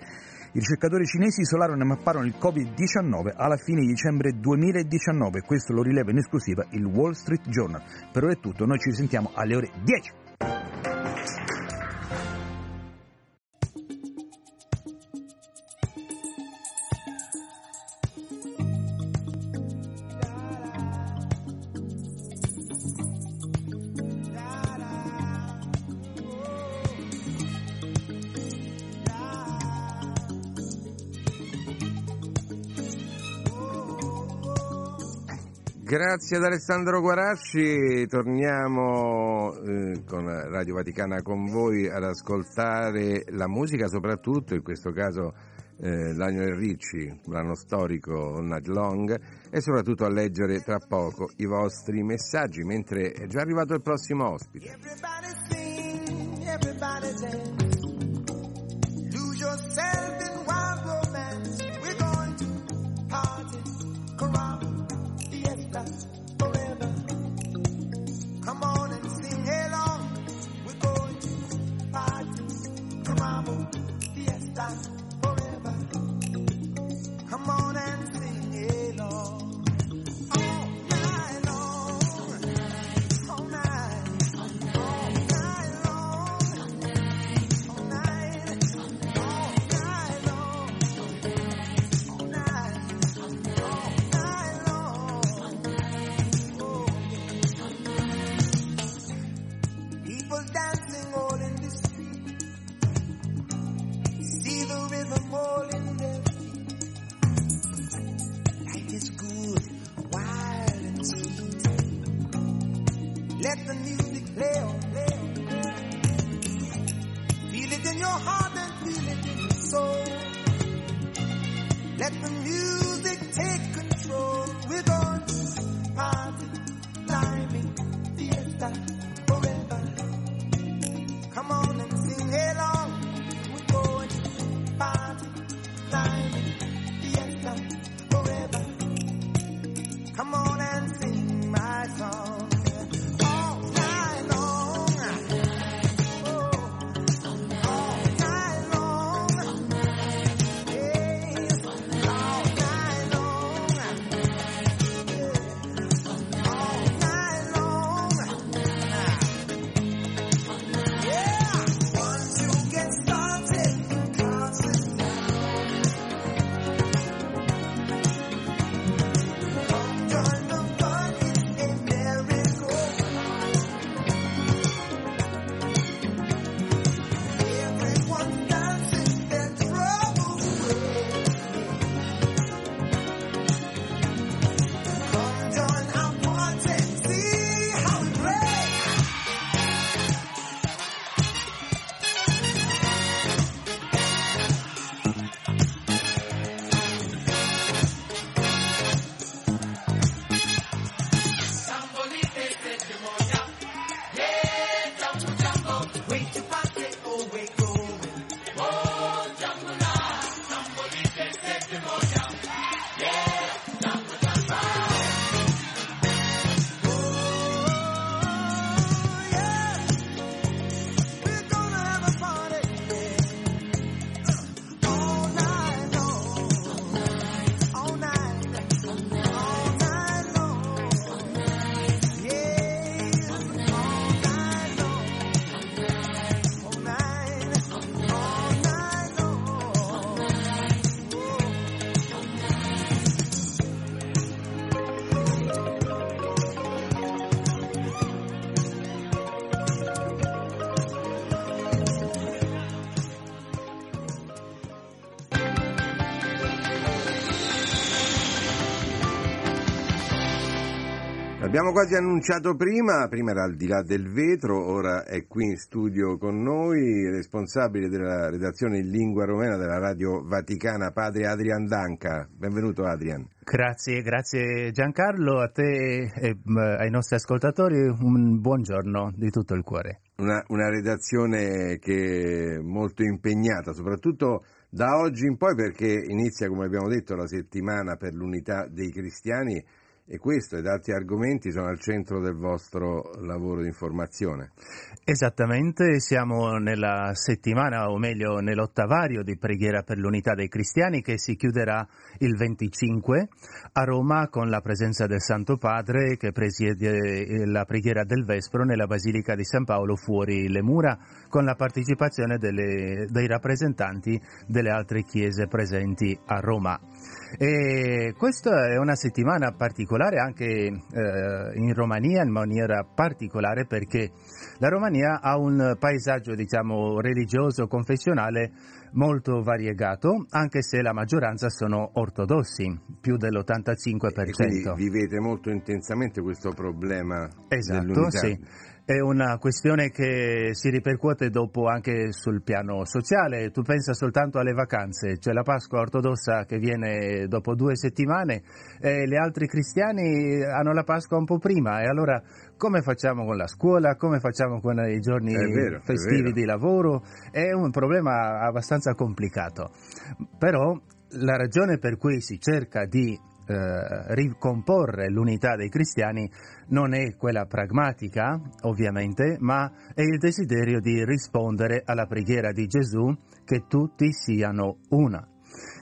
I ricercatori cinesi isolarono e mapparono il Covid-19 alla fine di dicembre 2019, questo lo rileva in esclusiva il Wall Street Journal. Per ora è tutto, noi ci sentiamo alle ore 10. Grazie ad Alessandro Guaracci, torniamo eh, con Radio Vaticana con voi ad ascoltare la musica, soprattutto in questo caso eh, Lionel Ricci, brano storico Night Long, e soprattutto a leggere tra poco i vostri messaggi, mentre è già arrivato il prossimo ospite. Everybody sing, your L'abbiamo quasi annunciato prima, prima era al di là del vetro, ora è qui in studio con noi, responsabile della redazione in lingua romena della Radio Vaticana, padre Adrian Danca. Benvenuto Adrian. Grazie, grazie Giancarlo, a te e ai nostri ascoltatori un buongiorno di tutto il cuore. Una, una redazione che è molto impegnata, soprattutto da oggi in poi perché inizia, come abbiamo detto, la settimana per l'unità dei cristiani e questo ed altri argomenti sono al centro del vostro lavoro di informazione. Esattamente, siamo nella settimana, o meglio nell'ottavario di preghiera per l'unità dei cristiani che si chiuderà il 25 a Roma con la presenza del Santo Padre che presiede la preghiera del Vespro nella Basilica di San Paolo fuori le mura con la partecipazione delle- dei rappresentanti delle altre chiese presenti a Roma. E questa è una settimana particolare anche eh, in Romania in maniera particolare perché la Romania ha un paesaggio diciamo religioso confessionale molto variegato anche se la maggioranza sono ortodossi più E dell'85% quindi vivete molto intensamente questo problema Esatto, sì. È una questione che si ripercuote dopo anche sul piano sociale. Tu pensa soltanto alle vacanze, c'è la Pasqua ortodossa che viene dopo due settimane e gli altri cristiani hanno la Pasqua un po' prima e allora come facciamo con la scuola, come facciamo con i giorni vero, festivi di lavoro? È un problema abbastanza complicato. Però la ragione per cui si cerca di eh, ricomporre l'unità dei cristiani non è quella pragmatica, ovviamente, ma è il desiderio di rispondere alla preghiera di Gesù che tutti siano una,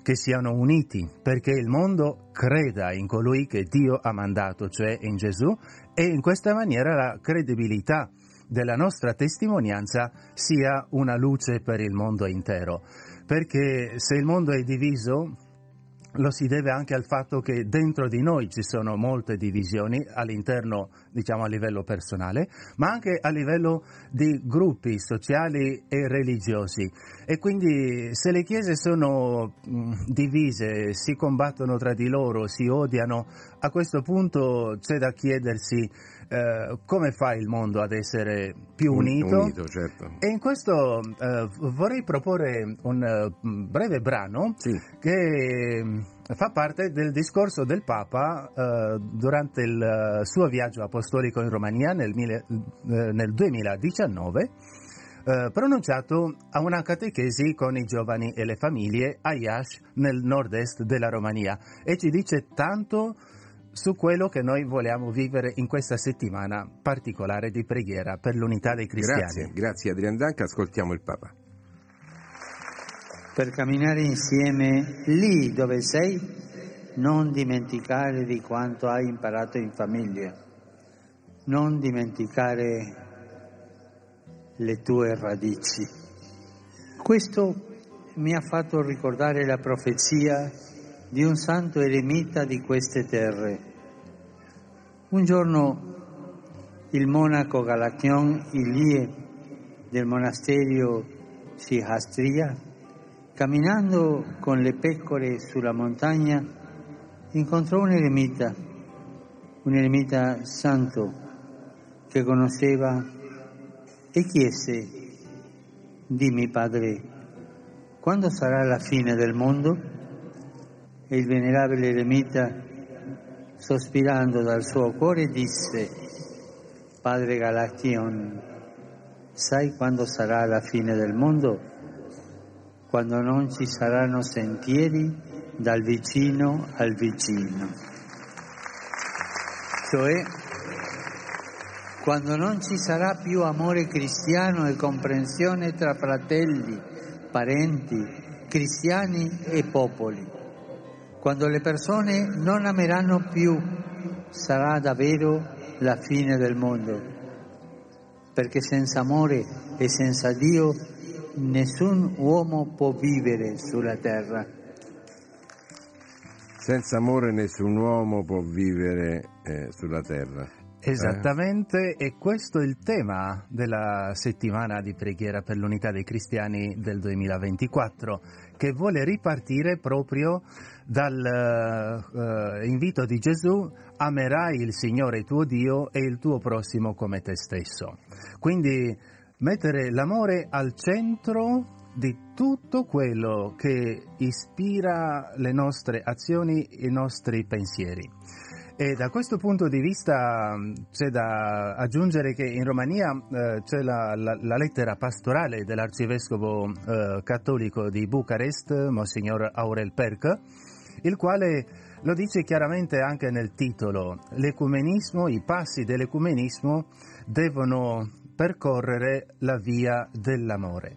che siano uniti, perché il mondo creda in colui che Dio ha mandato, cioè in Gesù, e in questa maniera la credibilità della nostra testimonianza sia una luce per il mondo intero. Perché se il mondo è diviso, lo si deve anche al fatto che dentro di noi ci sono molte divisioni all'interno, diciamo a livello personale, ma anche a livello di gruppi sociali e religiosi. E quindi se le chiese sono mh, divise, si combattono tra di loro, si odiano, a questo punto c'è da chiedersi eh, come fa il mondo ad essere più unito? Unito, certo. E in questo eh, vorrei proporre un eh, breve brano Sì. che mm, fa parte del discorso del Papa eh, durante il eh, suo viaggio apostolico in Romania nel, eh, nel 2019, eh, pronunciato a una catechesi con i giovani e le famiglie a Iași, nel nord-est della Romania, e ci dice tanto su quello che noi vogliamo vivere in questa settimana particolare di preghiera per l'unità dei cristiani. Grazie, grazie Adrian Danca, ascoltiamo il Papa. per camminare insieme lì dove sei, non dimenticare di quanto hai imparato in famiglia, non dimenticare le tue radici. Questo mi ha fatto ricordare la profezia di un santo eremita di queste terre. Un giorno il monaco Galachion Ilie del monastero Sihastria Camminando con le pecore sulla montagna, incontrò un eremita, un eremita santo che conosceva e chiese, dimmi padre, quando sarà la fine del mondo? E il venerabile eremita, sospirando dal suo cuore, disse, padre Galaction, sai quando sarà la fine del mondo? quando non ci saranno sentieri dal vicino al vicino. Cioè, quando non ci sarà più amore cristiano e comprensione tra fratelli, parenti, cristiani e popoli. Quando le persone non ameranno più, sarà davvero la fine del mondo. Perché senza amore e senza Dio nessun uomo può vivere sulla terra. Senza amore nessun uomo può vivere eh, sulla terra. Esattamente, e questo è il tema della settimana di preghiera per l'unità dei cristiani del 2024, che vuole ripartire proprio dal eh, invito di Gesù, amerai il Signore tuo Dio e il tuo prossimo come te stesso. Quindi mettere l'amore al centro di tutto quello che ispira le nostre azioni, i nostri pensieri. E da questo punto di vista mh, c'è da aggiungere che in Romania eh, c'è la, la- la lettera pastorale dell'arcivescovo eh, cattolico di Bucarest, Monsignor Aurel Perc, il quale lo dice chiaramente anche nel titolo, l'ecumenismo, i passi dell'ecumenismo devono percorrere la via dell'amore.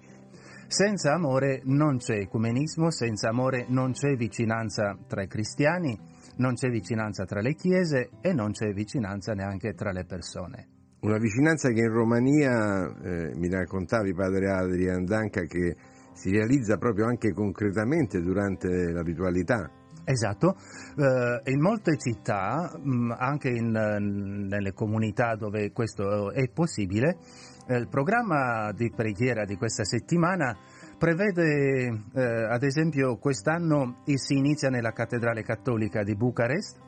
Senza amore non c'è ecumenismo, senza amore non c'è vicinanza tra i cristiani, non c'è vicinanza tra le chiese e non c'è vicinanza neanche tra le persone. Una vicinanza che in Romania, eh, mi raccontavi padre Adrian Danca, che si realizza proprio anche concretamente durante la ritualità. Esatto, Eh, in molte città, mh, anche in, nelle comunità dove questo è possibile, eh, il programma di preghiera di questa settimana prevede, eh, ad esempio, quest'anno si inizia nella cattedrale cattolica di Bucarest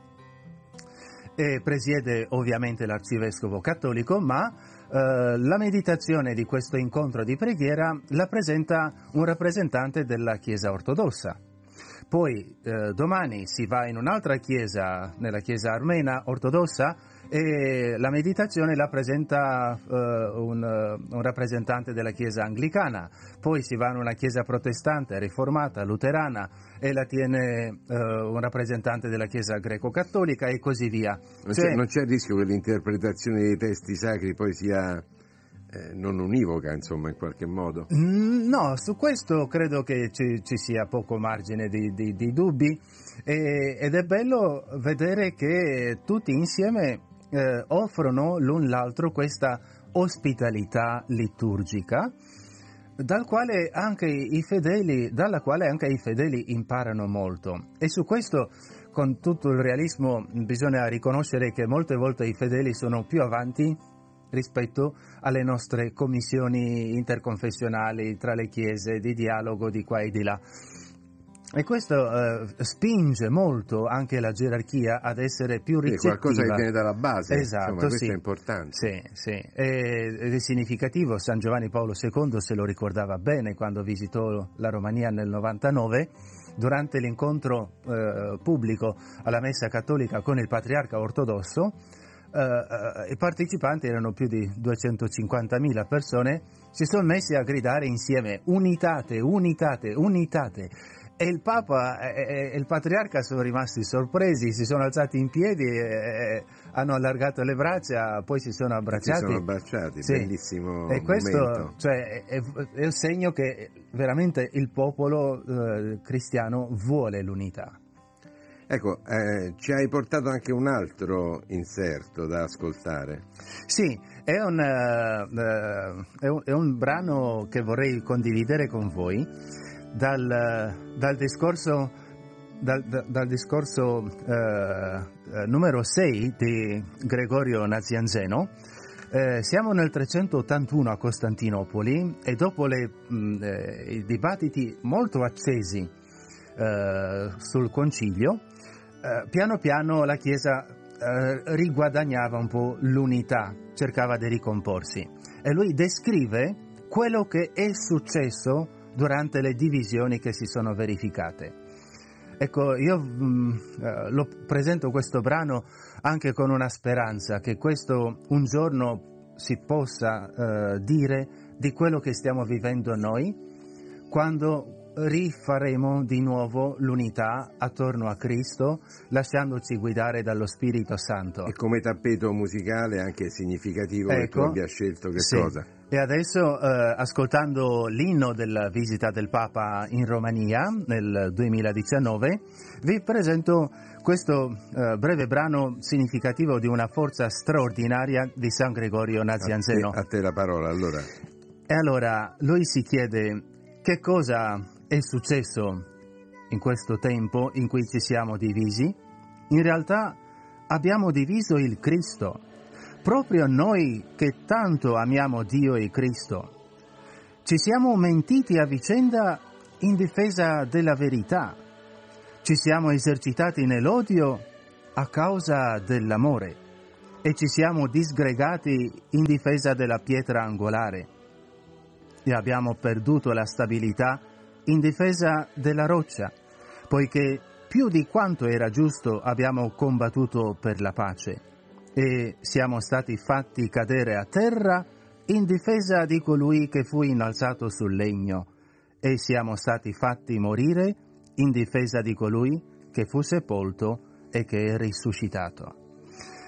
e presiede ovviamente l'arcivescovo cattolico, ma eh, la meditazione di questo incontro di preghiera la presenta un rappresentante della Chiesa ortodossa. Poi eh, domani si va in un'altra chiesa, nella chiesa armena ortodossa, e la meditazione la presenta eh, un, eh, un rappresentante della chiesa anglicana. Poi si va in una chiesa protestante, riformata, luterana, e la tiene eh, un rappresentante della chiesa greco-cattolica e così via. Cioè- non c'è il rischio che l'interpretazione dei testi sacri poi sia eh, non univoca, insomma, in qualche modo? Mm, No, su questo credo che ci, ci sia poco margine di, di- di dubbi e- ed è bello vedere che tutti insieme eh, offrono l'un l'altro questa ospitalità liturgica dal quale anche i fedeli, dalla quale anche i fedeli imparano molto. E su questo, con tutto il realismo, bisogna riconoscere che molte volte i fedeli sono più avanti rispetto alle nostre commissioni interconfessionali tra le chiese di dialogo di qua e di là. E questo eh, spinge molto anche la gerarchia ad essere più ricettiva. qualcosa che viene dalla base, Esatto, insomma, questo sì. è importante. Sì, sì. Ed è significativo, San Giovanni Paolo II se lo ricordava bene quando visitò la Romania nel 99, durante l'incontro eh, pubblico alla messa cattolica con il patriarca ortodosso, eh, eh, i partecipanti erano più di 250.000 persone, si sono messi a gridare insieme unitate, unitate, unitate. E il Papa e e il Patriarca sono rimasti sorpresi, si sono alzati in piedi, e, hanno allargato le braccia, poi si sono Si abbracciati. sono abbracciati, Sì. bellissimo E questo cioè, è, è un segno che veramente il popolo eh, cristiano vuole l'unità. Ecco, eh, ci hai portato anche un altro inserto da ascoltare. Sì, è un, eh, è un- è un brano che vorrei condividere con voi dal, dal discorso, dal, da- dal discorso eh, numero 6 di Gregorio Nazianzeno. Eh, siamo nel 381 a Costantinopoli e dopo le, mh, eh, i dibattiti molto accesi eh, sul concilio, eh, piano piano la Chiesa eh, riguadagnava un po' l'unità, cercava di ricomporsi. E lui descrive quello che è successo durante le divisioni che si sono verificate. Ecco, io mm, eh, lo presento questo brano anche con una speranza che questo un giorno si possa eh, dire di quello che stiamo vivendo noi quando rifaremo di nuovo l'unità attorno a Cristo lasciandoci guidare dallo Spirito Santo. E come tappeto musicale anche significativo che tu Ecco. abbia scelto che Sì. cosa? E adesso, eh, ascoltando l'inno della visita del Papa in Romania nel 2019, vi presento questo eh, breve brano significativo di una forza straordinaria di San Gregorio Nazianzeno. A te, a te la parola, allora. E allora lui si chiede che cosa è successo in questo tempo in cui ci siamo divisi. In realtà abbiamo diviso il Cristo, proprio noi che tanto amiamo Dio e Cristo. Ci siamo mentiti a vicenda in difesa della verità. Ci siamo esercitati nell'odio a causa dell'amore e ci siamo disgregati in difesa della pietra angolare e abbiamo perduto la stabilità in difesa della roccia, poiché più di quanto era giusto abbiamo combattuto per la pace e siamo stati fatti cadere a terra in difesa di colui che fu innalzato sul legno e siamo stati fatti morire in difesa di colui che fu sepolto e che è risuscitato.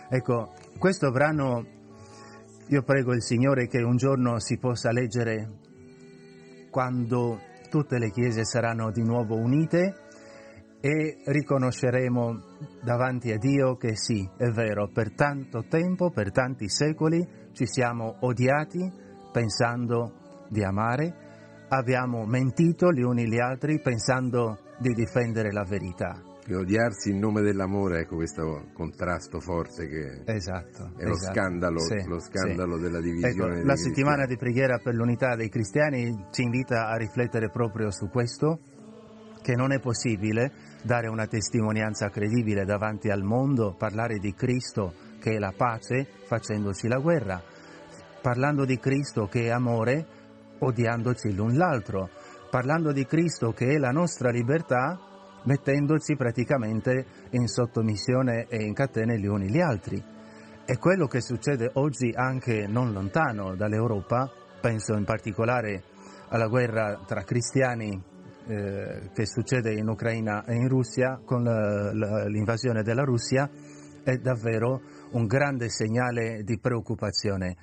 Ecco, questo brano io prego il Signore che un giorno si possa leggere quando tutte le chiese saranno di nuovo unite e riconosceremo davanti a Dio che sì, è vero, per tanto tempo, per tanti secoli ci siamo odiati pensando di amare, abbiamo mentito gli uni gli altri pensando di difendere la verità. E odiarsi in nome dell'amore, ecco questo contrasto forte che Esatto. è lo esatto. scandalo, Sì, lo scandalo sì. della divisione. Ecco, la settimana cristiani. di preghiera per l'unità dei cristiani ci invita a riflettere proprio su questo, che non è possibile dare una testimonianza credibile davanti al mondo, parlare di Cristo che è la pace facendoci la guerra, parlando di Cristo che è amore odiandoci l'un l'altro, parlando di Cristo che è la nostra libertà mettendoci praticamente in sottomissione e in catene gli uni gli altri. È quello che succede oggi anche non lontano dall'Europa, penso in particolare alla guerra tra cristiani eh, che succede in Ucraina e in Russia con l'invasione della Russia, è davvero un grande segnale di preoccupazione.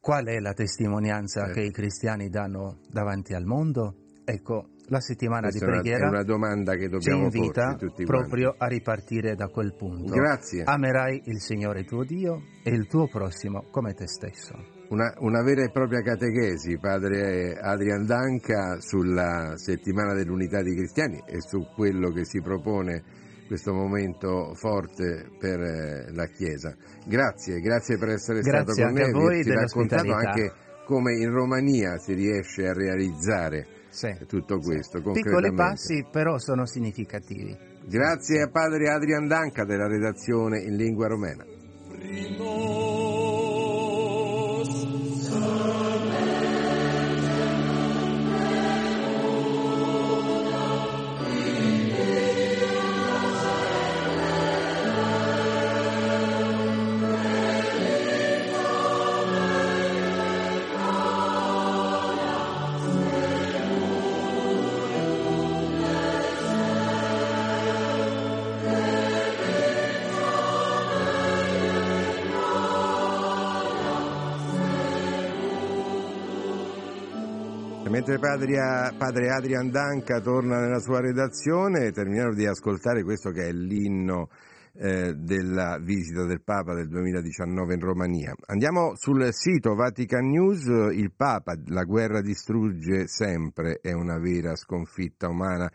Qual è la testimonianza Certo. che i cristiani danno davanti al mondo? Ecco, la settimana Questa di preghiera è una domanda che ci dobbiamo invita porci tutti proprio a ripartire da quel punto. Grazie. Amerai il Signore tuo Dio e il tuo prossimo come te stesso. Una, una vera e propria catechesi, padre Adrian Danca, sulla settimana dell'unità dei cristiani e su quello che si propone questo momento forte per eh, la Chiesa. Grazie, grazie per essere Grazie stato con a e averci raccontato anche come in Romania si riesce a realizzare Sì. tutto questo. Piccoli concretamente. passi però sono significativi. Grazie a padre Adrian Danca della redazione in lingua romena. Mentre padre, padre Adrian Danca torna nella sua redazione, terminiamo di ascoltare questo che è l'inno eh, della visita del Papa del 2019 in Romania. Andiamo sul sito Vatican News, il Papa, la guerra distrugge sempre, è una vera sconfitta umana.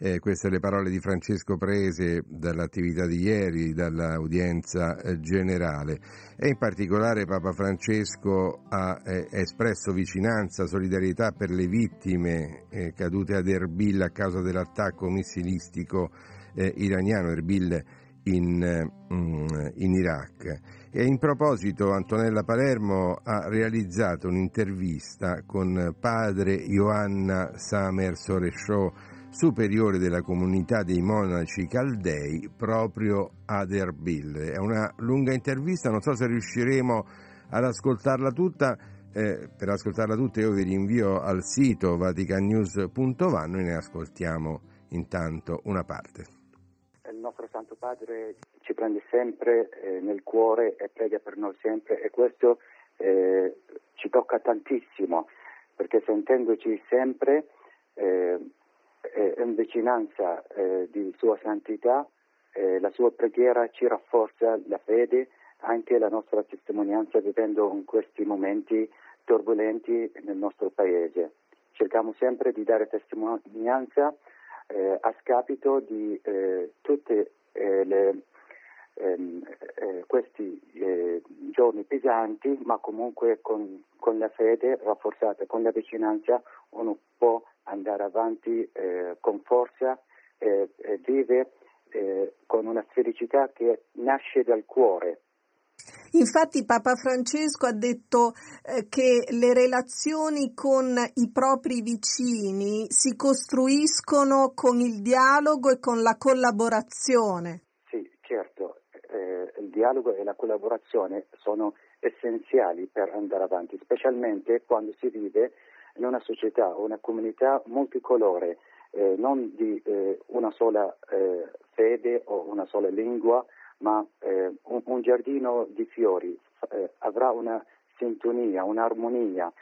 Eh, queste le parole di Francesco prese dall'attività di ieri, dall'udienza eh, generale e in particolare Papa Francesco ha eh, espresso vicinanza, solidarietà per le vittime eh, cadute ad Erbil a causa dell'attacco missilistico eh, iraniano, Erbil in, mm, in Iraq. E in proposito Antonella Palermo ha realizzato un'intervista con padre Ioanna Samer Soresciò, superiore della comunità dei monaci caldei proprio ad Erbil. È una lunga intervista, non so se riusciremo ad ascoltarla tutta. Eh, per ascoltarla tutta io vi rinvio al sito vaticannews.va, noi ne ascoltiamo intanto una parte. Il nostro Santo Padre ci prende sempre eh, nel cuore e prega per noi sempre e questo eh, ci tocca tantissimo perché sentendoci sempre eh, eh, in vicinanza eh, di Sua Santità, eh, la sua preghiera ci rafforza la fede, anche la nostra testimonianza vivendo in questi momenti turbolenti nel nostro Paese. Cerchiamo sempre di dare testimonianza eh, a scapito di eh, tutte eh, ehm, eh, questi giorni pesanti, ma comunque con, con la fede rafforzata, con la vicinanza uno può andare avanti eh, con forza e vive eh, con una felicità che nasce dal cuore. Infatti Papa Francesco ha detto eh, che le relazioni con i propri vicini si costruiscono con il dialogo e con la collaborazione. Sì, certo, eh, il dialogo e la collaborazione sono essenziali per andare avanti, specialmente quando si vive in una società una comunità multicolore, eh, non di eh, una sola eh, fede o una sola lingua, ma eh, un, un, giardino di fiori eh, avrà una sintonia, un'armonia,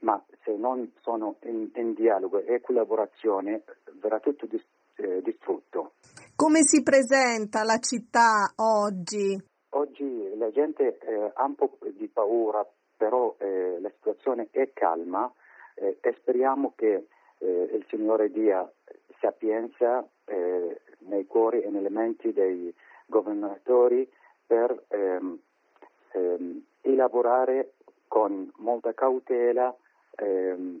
ma se non sono in, in dialogo e collaborazione verrà tutto dis, eh, distrutto. Come si presenta la città oggi? Oggi la gente ha un po' di paura, però la situazione è calma eh, e speriamo che eh, il Signore dia sapienza eh, nei cuori e nelle menti dei governatori per ehm, ehm, elaborare con molta cautela ehm,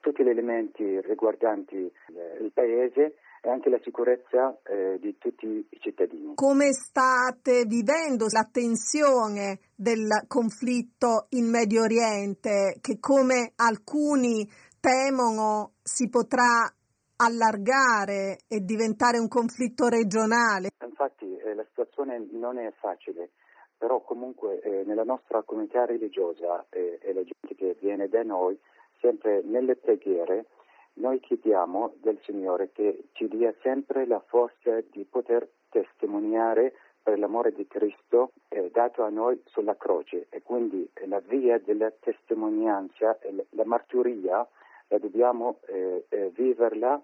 tutti gli elementi riguardanti il Paese e anche la sicurezza eh, di tutti i cittadini. Come state vivendo la tensione del conflitto in Medio Oriente che come alcuni temono si potrà allargare e diventare un conflitto regionale? Infatti eh, la situazione non è facile, però comunque eh, nella nostra comunità religiosa eh, e la gente che viene da noi, sempre nelle preghiere, noi chiediamo del Signore che ci dia sempre la forza di poter testimoniare per l'amore di Cristo eh, dato a noi sulla croce. E quindi la via della testimonianza, la marturia, la dobbiamo eh, eh, viverla,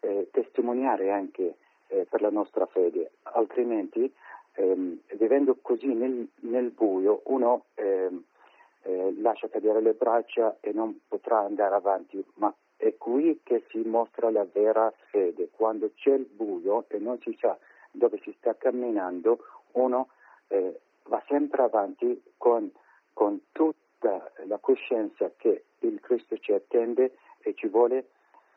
eh, testimoniare anche eh, per la nostra fede, altrimenti ehm, vivendo così nel, nel buio uno ehm, eh, lascia cadere le braccia e non potrà andare avanti, ma è qui che si mostra la vera fede, quando c'è il buio e non si sa dove si sta camminando, uno eh, va sempre avanti con, con, tutta la coscienza che il Cristo ci attende e ci vuole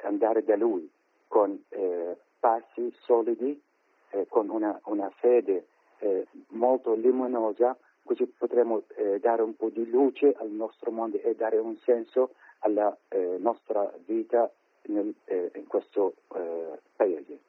andare da Lui con eh, passi solidi, eh, con una, una fede eh, molto luminosa, così potremo eh, dare un po' di luce al nostro mondo e dare un senso alla eh, nostra vita nel, eh, in questo eh, paese.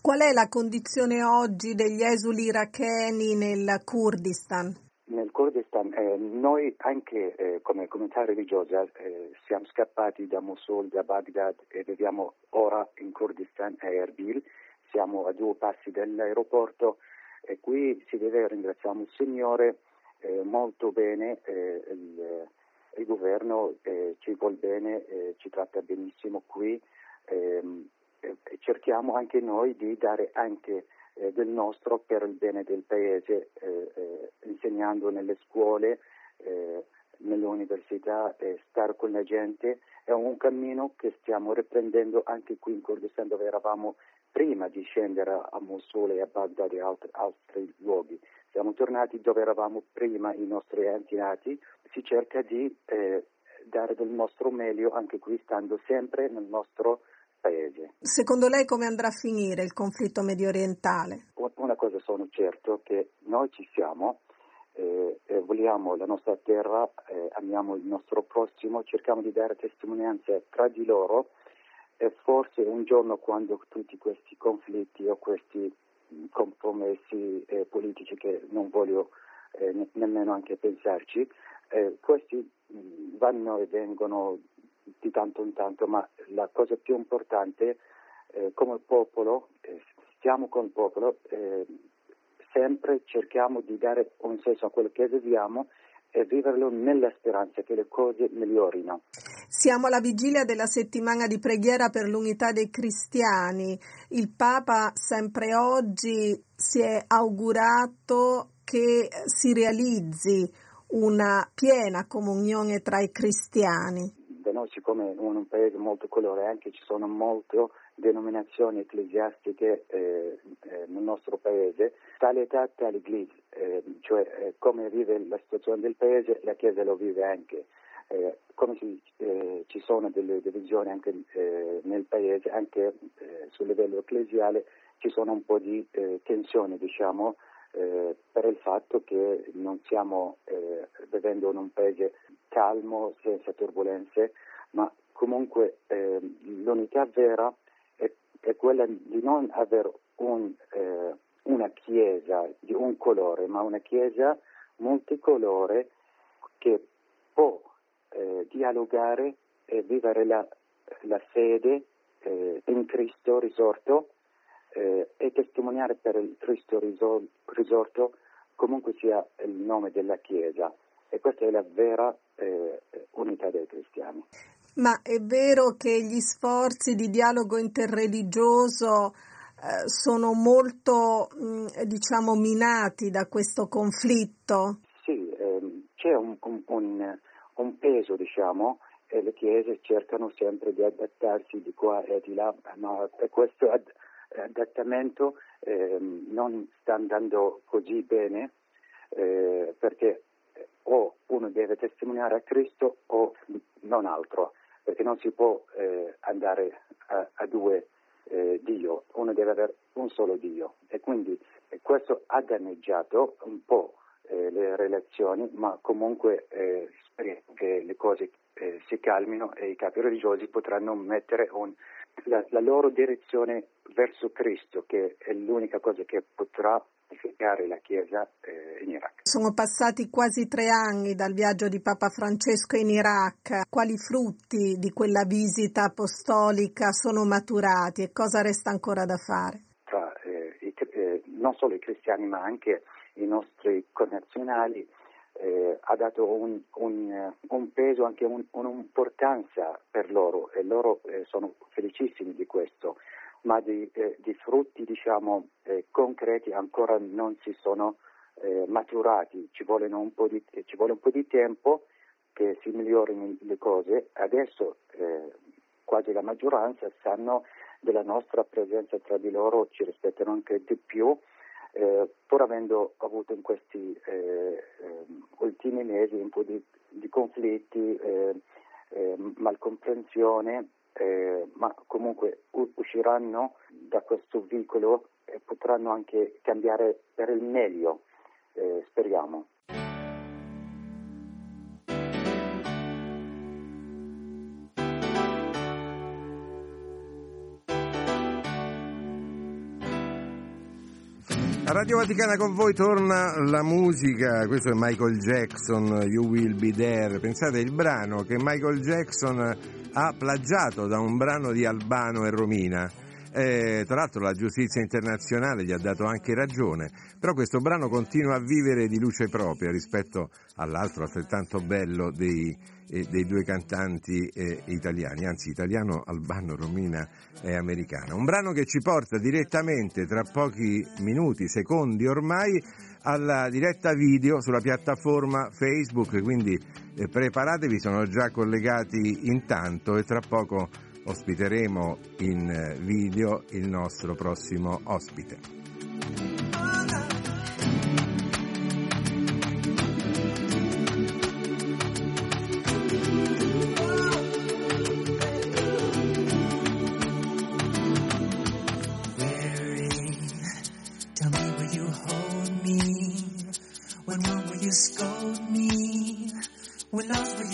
Qual è la condizione oggi degli esuli iracheni nel Kurdistan? Nel Kurdistan eh, noi anche eh, come comunità religiosa eh, siamo scappati da Mosul, da Baghdad e viviamo ora in Kurdistan a Erbil, siamo a due passi dall'aeroporto e qui si deve ringraziare il Signore molto bene, il, il, governo eh, ci vuole bene, ci tratta benissimo qui ehm, e cerchiamo anche noi di dare anche eh, del nostro per il bene del paese, eh, eh, insegnando nelle scuole, eh, nelle università, stare con la gente. È un cammino che stiamo riprendendo anche qui in Kurdistan dove eravamo prima di scendere a Mosul e a Baghdad e altri, altri luoghi. Siamo tornati dove eravamo prima i nostri antenati. Si cerca di eh, dare del nostro meglio anche qui stando sempre nel nostro paese. Secondo lei come andrà a finire il conflitto medio orientale? Una cosa sono certo che noi ci siamo, eh, vogliamo la nostra terra, eh, amiamo il nostro prossimo, cerchiamo di dare testimonianza tra di loro e forse un giorno quando tutti questi conflitti o questi compromessi eh, politici che non voglio eh, ne- nemmeno anche pensarci, eh, questi vanno e vengono di tanto in tanto, ma la cosa più importante eh, come popolo, stiamo con il popolo, sempre cerchiamo di dare un senso a quello che viviamo e viverlo nella speranza che le cose migliorino. Siamo alla vigilia della settimana di preghiera per l'unità dei cristiani. Il Papa sempre oggi si è augurato che si realizzi una piena comunione tra i cristiani da noi siccome in un paese molto colorante ci sono molte denominazioni ecclesiastiche eh, eh, nel nostro paese, tale età, tale iglesia, eh, cioè eh, come vive la situazione del paese, la Chiesa lo vive anche. Eh, come si, eh, ci sono delle divisioni anche nel paese, anche sul livello ecclesiale, ci sono un po' di tensioni, diciamo, eh, per il fatto che non stiamo eh, vivendo in un paese calmo, senza turbulenze, ma comunque eh, l'unità vera è, è, quella di non avere un, eh, una chiesa di un colore, ma una chiesa multicolore che può eh, dialogare e vivere la, la fede eh, in Cristo risorto eh, e testimoniare per il Cristo risorto comunque sia il nome della Chiesa e questa è la vera eh, unità dei cristiani. Ma è vero che gli sforzi di dialogo interreligioso eh, sono molto, mh, diciamo, minati da questo conflitto? Sì, ehm, c'è un, un, un, un peso, diciamo, e le chiese cercano sempre di adattarsi di qua e di là, ma questo adattamento eh, non sta andando così bene eh, perché o uno deve testimoniare a Cristo o non altro, perché non si può eh, andare a, a due eh, Dio, uno deve avere un solo Dio. E quindi eh, questo ha danneggiato un po' eh, le relazioni, ma comunque eh, speriamo che le cose eh, si calmino e i capi religiosi potranno mettere un, la, la loro direzione verso Cristo, che è l'unica cosa che potrà pacificare la Chiesa eh, in Iraq. Sono passati quasi tre anni dal viaggio di Papa Francesco in Iraq. Quali frutti di quella visita apostolica sono maturati e cosa resta ancora da fare? Tra, eh, i, eh, non solo i cristiani ma anche i nostri connazionali eh, ha dato un, un, un, peso, anche un, un'importanza per loro e loro eh, sono felicissimi di questo ma di, eh, di frutti diciamo, eh, concreti ancora non si sono eh, maturati, ci di, ci vuole, un po' di tempo che si migliorino le cose. Adesso eh, quasi la maggioranza sanno della nostra presenza tra di loro, ci rispettano anche di più, eh, pur avendo avuto in questi eh, ultimi mesi un po' di, di conflitti, malcomprensione eh, ma comunque usciranno da questo vicolo e potranno anche cambiare per il meglio, eh, speriamo. Radio Vaticana con voi torna la musica, questo è Michael Jackson, You Will Be There. Pensate, il brano che Michael Jackson ha plagiato da un brano di Albano e Romina. Eh, tra l'altro la giustizia internazionale gli ha dato anche ragione, però questo brano continua a vivere di luce propria rispetto all'altro altrettanto bello dei, eh, dei due cantanti eh, italiani, anzi italiano Albano Romina è americano. Un brano che ci porta direttamente tra pochi minuti, secondi ormai, alla diretta video sulla piattaforma Facebook, quindi eh, preparatevi, sono già collegati intanto e tra poco ospiteremo in eh, video il nostro prossimo ospite.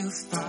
Lost will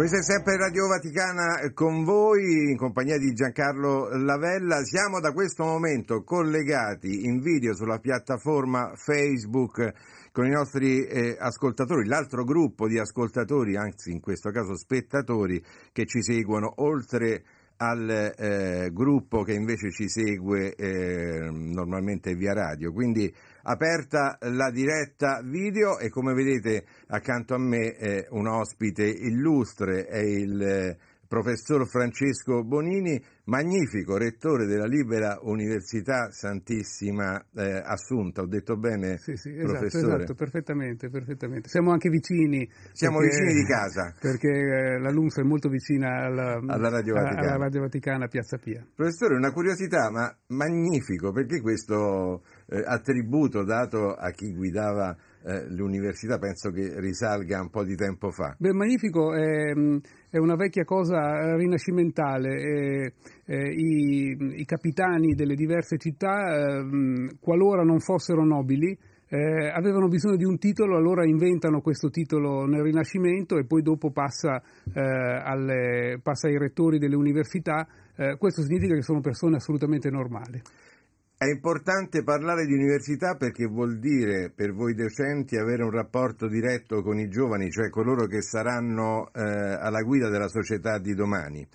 questa è sempre Radio Vaticana eh, con voi in compagnia di Giancarlo Lavella. Siamo da questo momento collegati in video sulla piattaforma Facebook con i nostri eh, ascoltatori, l'altro gruppo di ascoltatori, anzi in questo caso spettatori, che ci seguono oltre al eh, gruppo che invece ci segue eh, normalmente via radio. Quindi aperta la diretta video e come vedete accanto a me eh, un ospite illustre è il eh, professor Francesco Bonini, magnifico rettore della Libera Università Santissima eh, Assunta. Ho detto bene, Sì, sì, esatto, professore? esatto, perfettamente, perfettamente. Siamo anche vicini. Siamo perché- vicini di casa. Perché eh, la LUMS è molto vicina alla, Alla Radio Vaticana. alla Radio Vaticana, Piazza Pia. Professore, una curiosità, ma magnifico, perché questo eh, attributo dato a chi guidava eh, l'università penso che risalga un po' di tempo fa? Beh, Magnifico è, è una vecchia cosa rinascimentale. eh, eh, i, i capitani delle diverse città, eh, mh, qualora non fossero nobili, eh, avevano bisogno di un titolo, allora inventano questo titolo nel Rinascimento e poi dopo passa, eh, alle- passa ai rettori delle università. Eh, questo significa che sono persone assolutamente normali. È importante parlare di università perché vuol dire per voi docenti avere un rapporto diretto con i giovani, cioè coloro che saranno eh, alla guida della società di domani.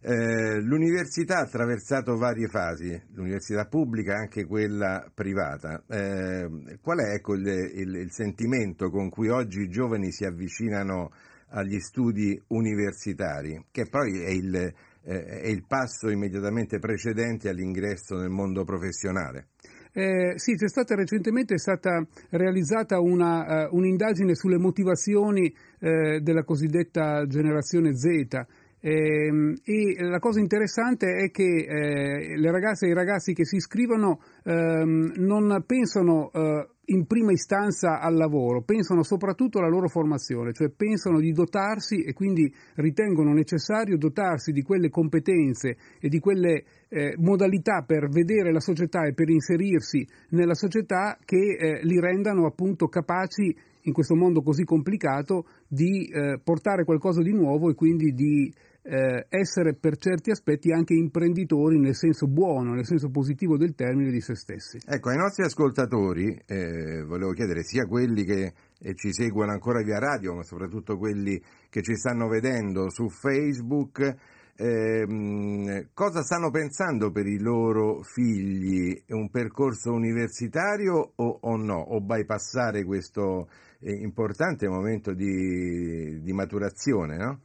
Eh, l'università ha attraversato varie fasi, l'università pubblica e anche quella privata. Eh, qual è ecco, il, il- il sentimento con cui oggi i giovani si avvicinano agli studi universitari, che poi è il, eh, è il passo immediatamente precedente all'ingresso nel mondo professionale? Eh, sì, c'è stata recentemente stata realizzata una, eh, un'indagine sulle motivazioni eh, della cosiddetta generazione Z. Ehm, e la cosa interessante è che eh, le ragazze e i ragazzi che si iscrivono ehm, non pensano eh, in prima istanza al lavoro, pensano soprattutto alla loro formazione, cioè pensano di dotarsi e quindi ritengono necessario dotarsi di quelle competenze e di quelle eh, modalità per vedere la società e per inserirsi nella società che eh, li rendano appunto capaci in questo mondo così complicato di eh, portare qualcosa di nuovo e quindi di eh, essere per certi aspetti anche imprenditori nel senso buono, nel senso positivo del termine di se stessi. Ecco, ai nostri ascoltatori eh, volevo chiedere sia quelli che eh, ci seguono ancora via radio, ma soprattutto quelli che ci stanno vedendo su Facebook, ehm, cosa stanno pensando per i loro figli? Un percorso universitario o, o no? O bypassare questo eh, importante momento di, di maturazione, no?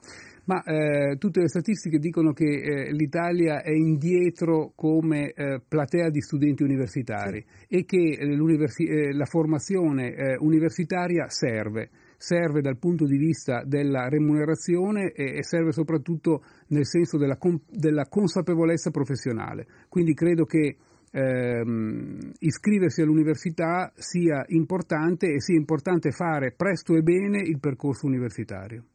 Ma eh, tutte le statistiche dicono che eh, l'Italia è indietro come eh, platea di studenti universitari sì. e che eh, la formazione eh, universitaria serve. Serve dal punto di vista della remunerazione e, e serve soprattutto nel senso della, della, consapevolezza professionale. Quindi credo che ehm, iscriversi all'università sia importante e sia importante fare presto e bene il percorso universitario.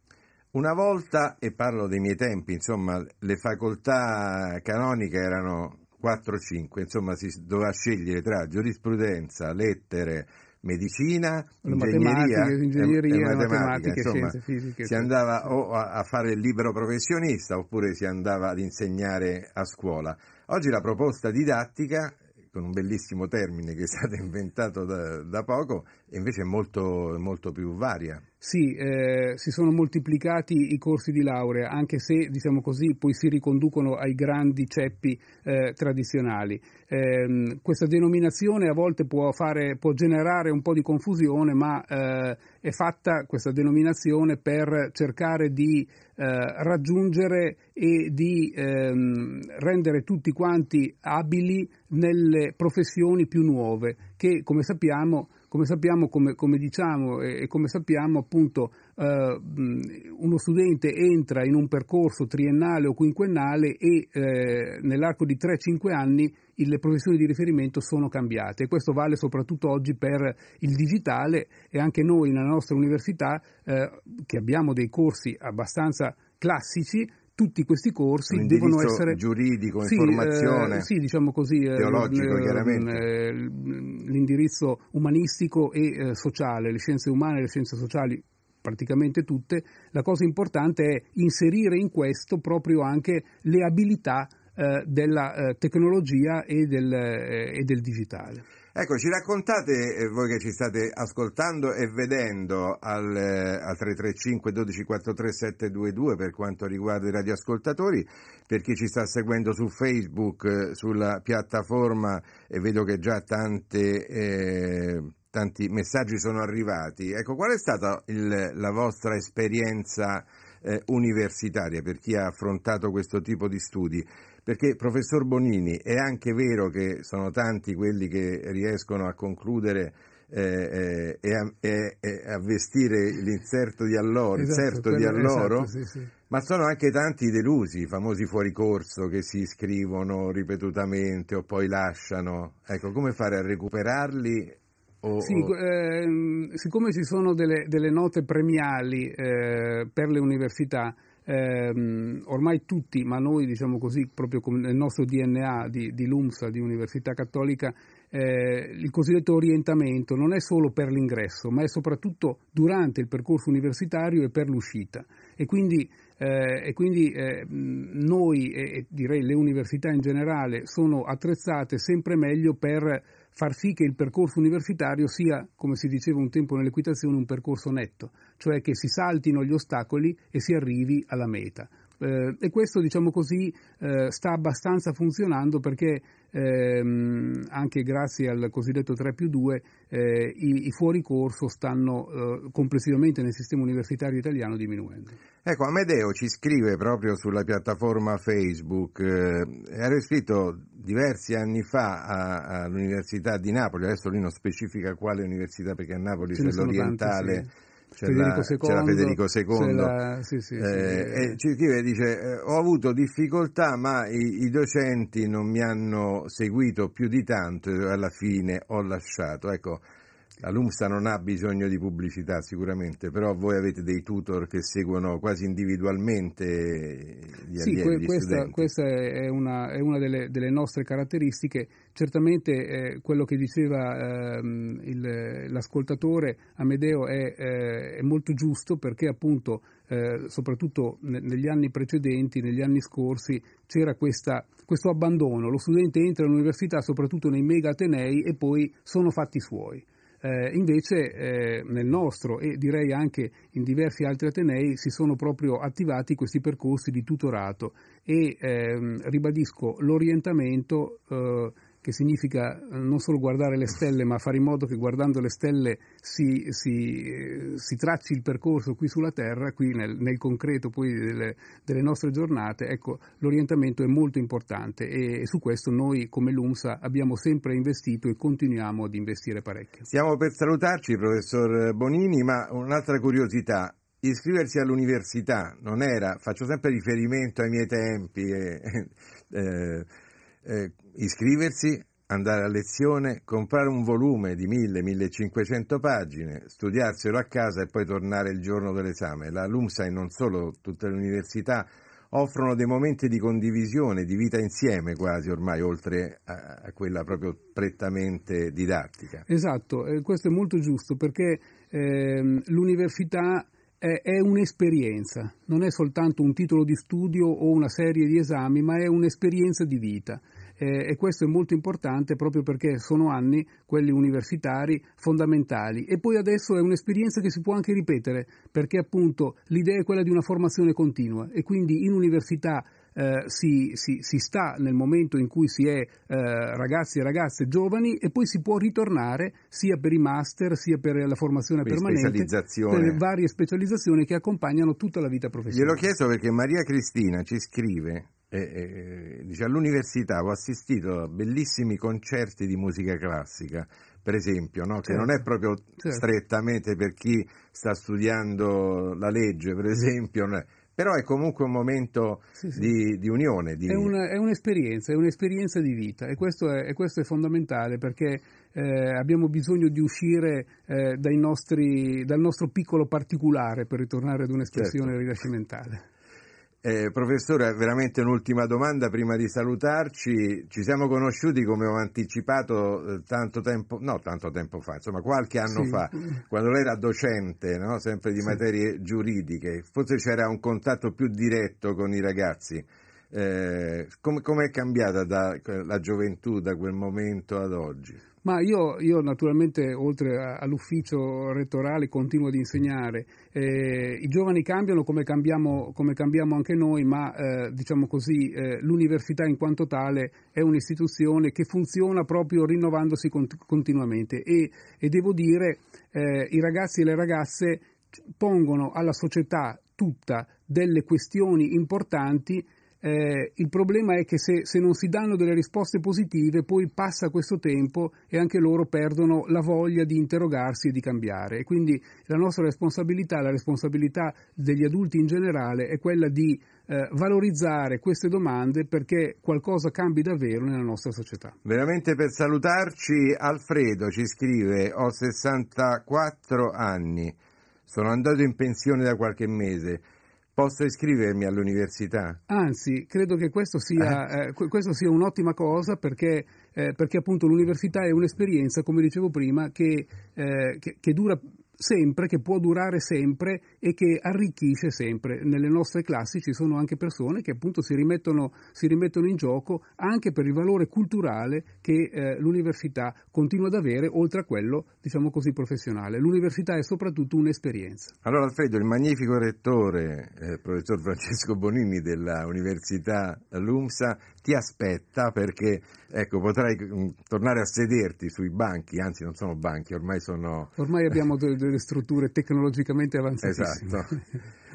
Una volta, e parlo dei miei tempi, insomma, le facoltà canoniche erano 4-5, insomma si doveva scegliere tra giurisprudenza, lettere, medicina, ingegneria, ingegneria e, e matematica, insomma, scienze fisiche. Si andava o a, a fare il libero professionista oppure si andava ad insegnare a scuola. Oggi la proposta didattica con un bellissimo termine che è stato *laughs* inventato da, da poco, invece è molto, molto più varia. Sì, eh, si sono moltiplicati i corsi di laurea, anche se, diciamo così, poi si riconducono ai grandi ceppi eh, tradizionali. Eh, questa denominazione a volte può, fare, può, generare un po' di confusione, ma eh, è fatta questa denominazione per cercare di eh, raggiungere e di ehm, rendere tutti quanti abili nelle professioni più nuove, che come sappiamo come sappiamo, come, come diciamo e, e, come sappiamo appunto eh, uno studente entra in un percorso triennale o quinquennale e eh, nell'arco di 3-5 anni le professioni di riferimento sono cambiate. Questo vale soprattutto oggi per il digitale e anche noi nella nostra università eh, che abbiamo dei corsi abbastanza classici tutti questi corsi devono essere giuridico, sì, informazione, eh, sì, diciamo così, eh, teologico, eh, chiaramente. Eh, l'indirizzo umanistico e eh, sociale, le scienze umane e le scienze sociali praticamente tutte, la cosa importante è inserire in questo proprio anche le abilità eh, della tecnologia e del, e del digitale. Ecco, ci raccontate, eh, voi che ci state ascoltando e vedendo al, eh, al 335 1243 722 per quanto riguarda i radioascoltatori, per chi ci sta seguendo su Facebook, eh, sulla piattaforma e vedo che già tante, eh, tanti messaggi sono arrivati. Ecco, qual è stata il, la vostra esperienza eh, universitaria per chi ha affrontato questo tipo di studi? Perché, professor Bonini, è anche vero che sono tanti quelli che riescono a concludere eh, eh, e, a, e, e, a, vestire l'inserto di alloro, esatto, di alloro, esatto, sì, sì. ma sono anche tanti delusi, i famosi fuori corso che si iscrivono ripetutamente o poi lasciano. Ecco, come fare a recuperarli o, sì, eh, siccome ci sono delle, delle note premiali eh, per le università, eh, ormai tutti, ma noi diciamo così, proprio nel nostro DNA di, di LUMSA, di Università Cattolica, eh, il cosiddetto orientamento non è solo per l'ingresso, ma è soprattutto durante il percorso universitario e per l'uscita. E quindi, eh, e quindi eh, noi e direi le università in generale sono attrezzate sempre meglio per far sì che il percorso universitario sia, come si diceva un tempo nell'equitazione, un percorso netto, cioè che si saltino gli ostacoli e si arrivi alla meta. Eh, e questo, diciamo così, eh, sta abbastanza funzionando perché ehm, anche grazie al cosiddetto 3 più 2 eh, i, i fuori corso stanno eh, complessivamente nel sistema universitario italiano diminuendo. Ecco, Amedeo ci scrive proprio sulla piattaforma Facebook, eh, era iscritto diversi anni fa all'Università di Napoli, adesso lui non specifica quale università perché a Napoli c'è l'orientale. Tanti, sì c'è, Federico II, la, sì, sì, eh, sì, e dice eh, ho avuto difficoltà ma i, i, docenti non mi hanno seguito più di tanto e alla fine ho lasciato ecco La LUMSA non ha bisogno di pubblicità sicuramente, però voi avete dei tutor che seguono quasi individualmente gli sì, allievi, que- questa, questa, è una, è una delle, delle, nostre caratteristiche. Certamente eh, quello che diceva eh, il, l'ascoltatore Amedeo è, eh, è, molto giusto perché appunto eh, soprattutto ne- negli anni precedenti, negli anni scorsi, c'era questa, questo abbandono. Lo studente entra all'università soprattutto nei mega atenei e poi sono fatti suoi. Eh, invece eh, nel nostro e direi anche in diversi altri atenei si sono proprio attivati questi percorsi di tutorato e ehm, ribadisco l'orientamento eh, che significa eh, non solo guardare le stelle, ma fare in modo che guardando le stelle si, si, eh, si tracci il percorso qui sulla Terra, qui nel, nel concreto poi delle, delle, nostre giornate, ecco, l'orientamento è molto importante e, e, su questo noi come l'UMSA abbiamo sempre investito e continuiamo ad investire parecchio. Stiamo per salutarci, professor Bonini, ma un'altra curiosità, iscriversi all'università non era, faccio sempre riferimento ai miei tempi, eh, *laughs* eh, eh, iscriversi, andare a lezione, comprare un volume di 1000-1500 pagine, studiarselo a casa e poi tornare il giorno dell'esame. La LUMSA e non solo tutte le università offrono dei momenti di condivisione, di vita insieme quasi ormai, oltre a, quella proprio prettamente didattica. Esatto, eh, questo è molto giusto perché eh, l'università è, è un'esperienza, non è soltanto un titolo di studio o una serie di esami, ma è un'esperienza di vita eh, e questo è molto importante proprio perché sono anni, quelli universitari, fondamentali. E poi adesso è un'esperienza che si può anche ripetere, perché appunto l'idea è quella di una formazione continua e quindi in università eh, si, si, si, sta nel momento in cui si è eh, ragazzi e ragazze giovani e poi si può ritornare sia per i master sia per la formazione per permanente, per le varie specializzazioni che accompagnano tutta la vita professionale. Gliel'ho chiesto perché Maria Cristina ci scrive eh, eh, dice, all'università ho assistito a bellissimi concerti di musica classica, per esempio, no? che certo. non è proprio certo. strettamente per chi sta studiando la legge, per esempio, però è comunque un momento sì, sì. Di, di, unione. Di... È, una, è, un'esperienza, è un'esperienza di vita e questo è, e questo è fondamentale perché eh, abbiamo bisogno di uscire eh, nostri, dal nostro piccolo particolare per ritornare ad un'espressione certo. rinascimentale. Eh, professore, veramente un'ultima domanda prima di salutarci. Ci siamo conosciuti, come ho anticipato, eh, tanto tempo, no tanto tempo fa, insomma qualche anno sì. fa, quando lei era docente, no? sempre di sì. materie giuridiche. Forse c'era un contatto più diretto con i ragazzi. Eh, come è cambiata da, la gioventù da quel momento ad oggi? Ma io, io, naturalmente, oltre all'ufficio rettorale, continuo ad insegnare. Eh, I giovani cambiano come cambiamo, come cambiamo anche noi, ma eh, diciamo così, eh, l'università in quanto tale è un'istituzione che funziona proprio rinnovandosi cont- continuamente e, e, devo dire eh, i ragazzi e le ragazze pongono alla società tutta delle questioni importanti eh, il problema è che se, se, non si danno delle risposte positive, poi passa questo tempo e anche loro perdono la voglia di interrogarsi e di cambiare. E quindi la nostra responsabilità, la responsabilità degli adulti in generale, è quella di eh, valorizzare queste domande perché qualcosa cambi davvero nella nostra società. Veramente per salutarci, Alfredo ci scrive: Ho 64 anni, sono andato in pensione da qualche mese posso iscrivermi all'università? Anzi, credo che questo sia, eh. Eh, questo sia un'ottima cosa perché, eh, perché, appunto l'università è un'esperienza, come dicevo prima, che, eh, che, che dura sempre, che può durare sempre e che arricchisce sempre. Nelle nostre classi ci sono anche persone che appunto si rimettono, si rimettono in gioco anche per il valore culturale che eh, l'università continua ad avere, oltre a quello, diciamo così, professionale. L'università è soprattutto un'esperienza. Allora Alfredo, il magnifico rettore, eh, professor Francesco Bonini della Università LUMSA, ti aspetta perché ecco, potrai mm, tornare a sederti sui banchi, anzi non sono banchi, ormai sono... Ormai abbiamo *laughs* delle, strutture tecnologicamente avanzate. Esatto.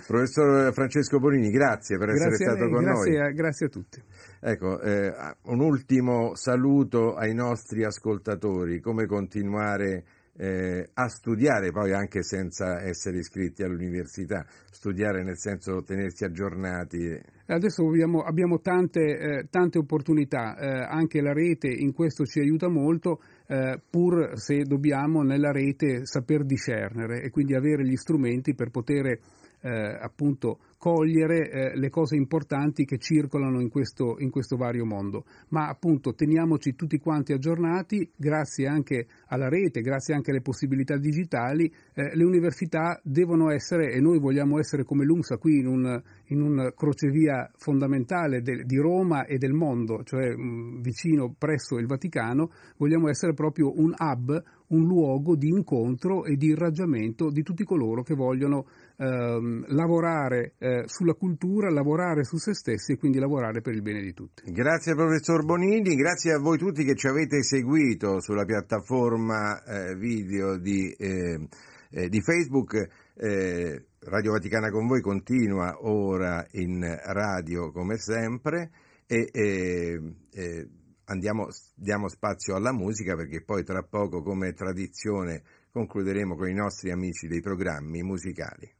Professor Francesco Bonini, grazie per grazie essere stato con grazie noi. A, grazie a tutti. Ecco, eh, un ultimo saluto ai nostri ascoltatori, come continuare eh, a studiare poi anche senza essere iscritti all'università, studiare nel senso tenersi aggiornati. Adesso abbiamo, abbiamo tante, eh, tante, opportunità, eh, anche la rete in questo ci aiuta molto, eh, pur se dobbiamo nella rete saper discernere e quindi avere gli strumenti per poter eh, appunto cogliere eh, le cose importanti che circolano in questo, in questo, vario mondo. Ma appunto teniamoci tutti quanti aggiornati, grazie anche alla rete, grazie anche alle possibilità digitali, eh, le università devono essere, e noi vogliamo essere come l'UNSA qui in un, in un crocevia fondamentale de, di Roma e del mondo, cioè mh, vicino presso il Vaticano, vogliamo essere proprio un hub, un luogo di incontro e di irraggiamento di tutti coloro che vogliono ehm, lavorare eh, sulla cultura, lavorare su se stessi e quindi lavorare per il bene di tutti. Grazie professor Bonini, grazie a voi tutti che ci avete seguito sulla piattaforma eh, video di, eh, eh di Facebook. Eh, radio Vaticana con voi continua ora in radio come sempre e eh, andiamo, diamo spazio alla musica perché poi tra poco come tradizione concluderemo con i nostri amici dei programmi musicali.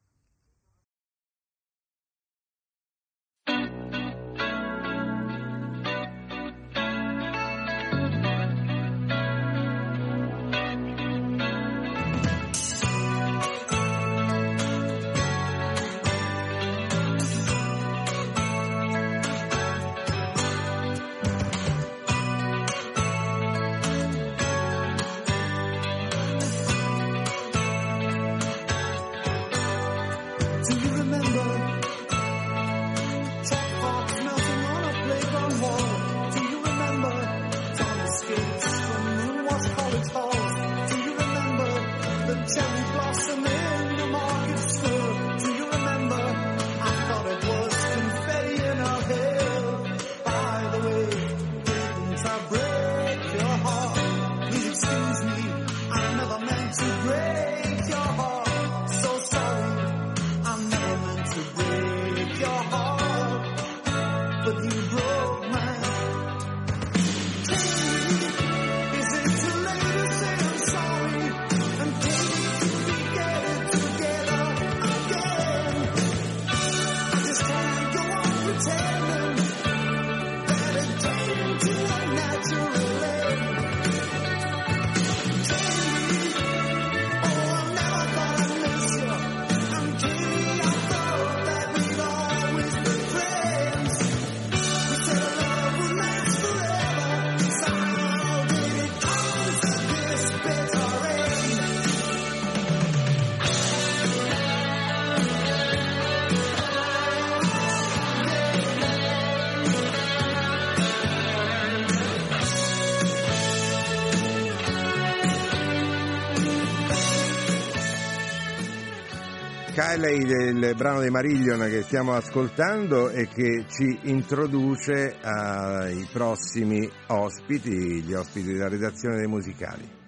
Kylie del brano di Marillion che stiamo ascoltando e che ci introduce ai prossimi ospiti, gli ospiti della redazione dei musicali.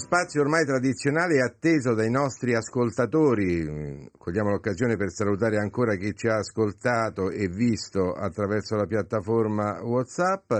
Spazio ormai tradizionale e atteso dai nostri ascoltatori. Cogliamo l'occasione per salutare ancora chi ci ha ascoltato e visto attraverso la piattaforma WhatsApp.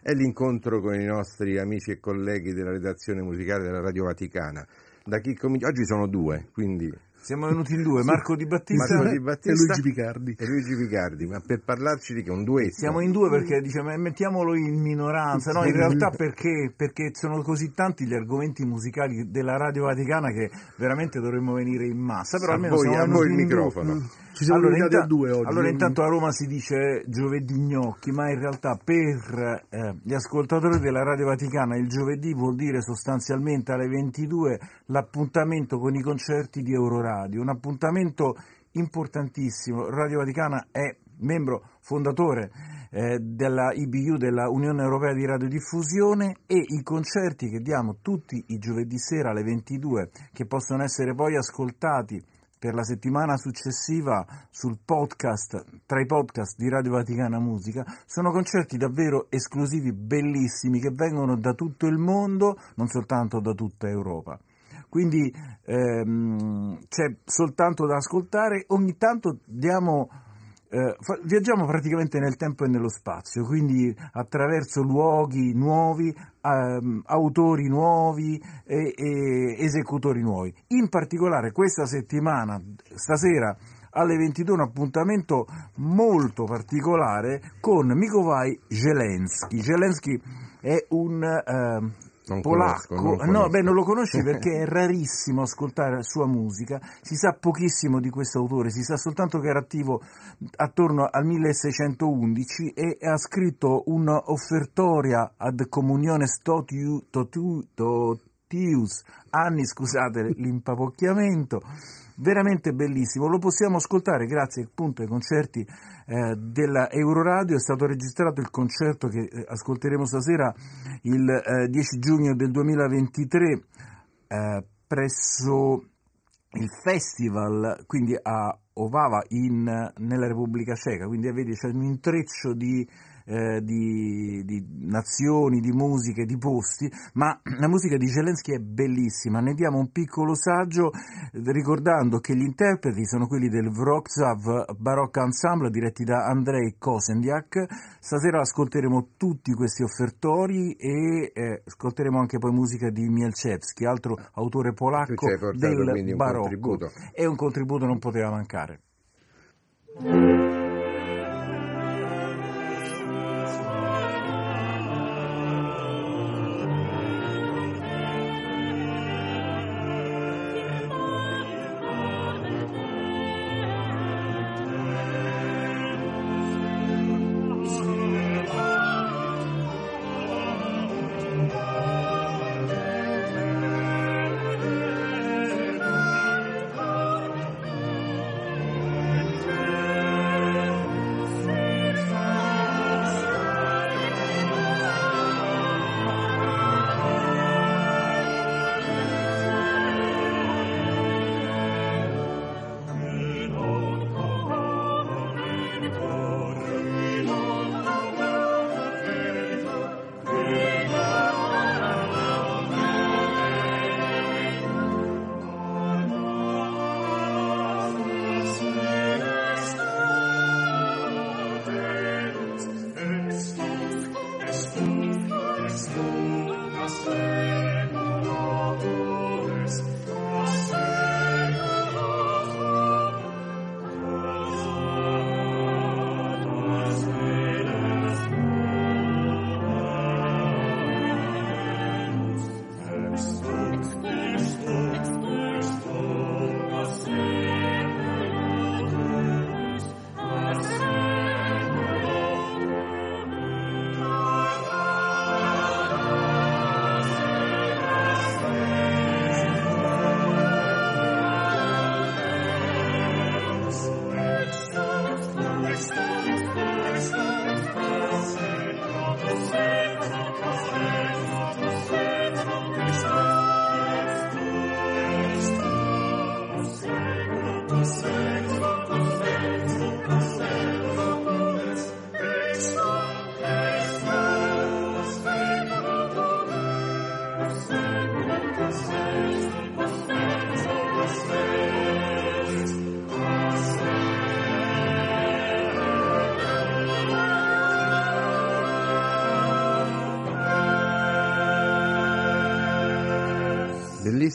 È l'incontro con i nostri amici e colleghi della redazione musicale della Radio Vaticana. Da chi comincia? Oggi sono due, quindi siamo venuti in due, Marco Di Battista, Marco Di Battista e Luigi Picardi. E Luigi Picardi, ma per parlarci di che? Un duetto? Siamo in due perché diciamo, mettiamolo in minoranza, no? In realtà perché, perché sono così tanti gli argomenti musicali della Radio Vaticana che veramente dovremmo venire in massa. Però a almeno voi, siamo a voi il microfono. Mm. Ci siamo allora, inta- a due oggi. allora intanto a Roma si dice giovedì gnocchi, ma in realtà per eh, gli ascoltatori della Radio Vaticana il giovedì vuol dire sostanzialmente alle 22 l'appuntamento con i concerti di Euroradio, un appuntamento importantissimo. Radio Vaticana è membro fondatore eh, della IBU, della Unione Europea di Radiodiffusione e i concerti che diamo tutti i giovedì sera alle 22 che possono essere poi ascoltati per la settimana successiva sul podcast, tra i podcast di Radio Vaticana Musica, sono concerti davvero esclusivi, bellissimi, che vengono da tutto il mondo, non soltanto da tutta Europa. Quindi ehm, c'è soltanto da ascoltare, ogni tanto diamo eh, fa- viaggiamo praticamente nel tempo e nello spazio, quindi attraverso luoghi nuovi, ehm, autori nuovi e, e esecutori nuovi. In particolare questa settimana, stasera alle 22 un appuntamento molto particolare con Mikołaj Zelensky. Zelensky è un eh, Non polacco, conosco, non no, beh, non lo conosci *laughs* perché è rarissimo ascoltare la sua musica, si sa pochissimo di questo autore, si sa soltanto che era attivo attorno al 1611 e ha scritto un'offertoria ad comuniones totiu- totu- totius, anni, scusate l'impapocchiamento, veramente bellissimo, lo possiamo ascoltare grazie appunto ai concerti eh, della Euroradio, è stato registrato il concerto che eh, ascolteremo stasera il eh, 10 giugno del 2023 eh, presso il festival, quindi a Ovava in, nella Repubblica Ceca, quindi vedi c'è un intreccio di, eh, di, di nazioni, di musiche, di posti, ma la musica di Zelensky è bellissima, ne diamo un piccolo saggio eh, ricordando che gli interpreti sono quelli del Wrocław Baroque Ensemble diretti da Andrei Kosendiak, stasera ascolteremo tutti questi offertori e eh, ascolteremo anche poi musica di Mielczewski, altro autore polacco del un barocco contributo. e un contributo non poteva mancare.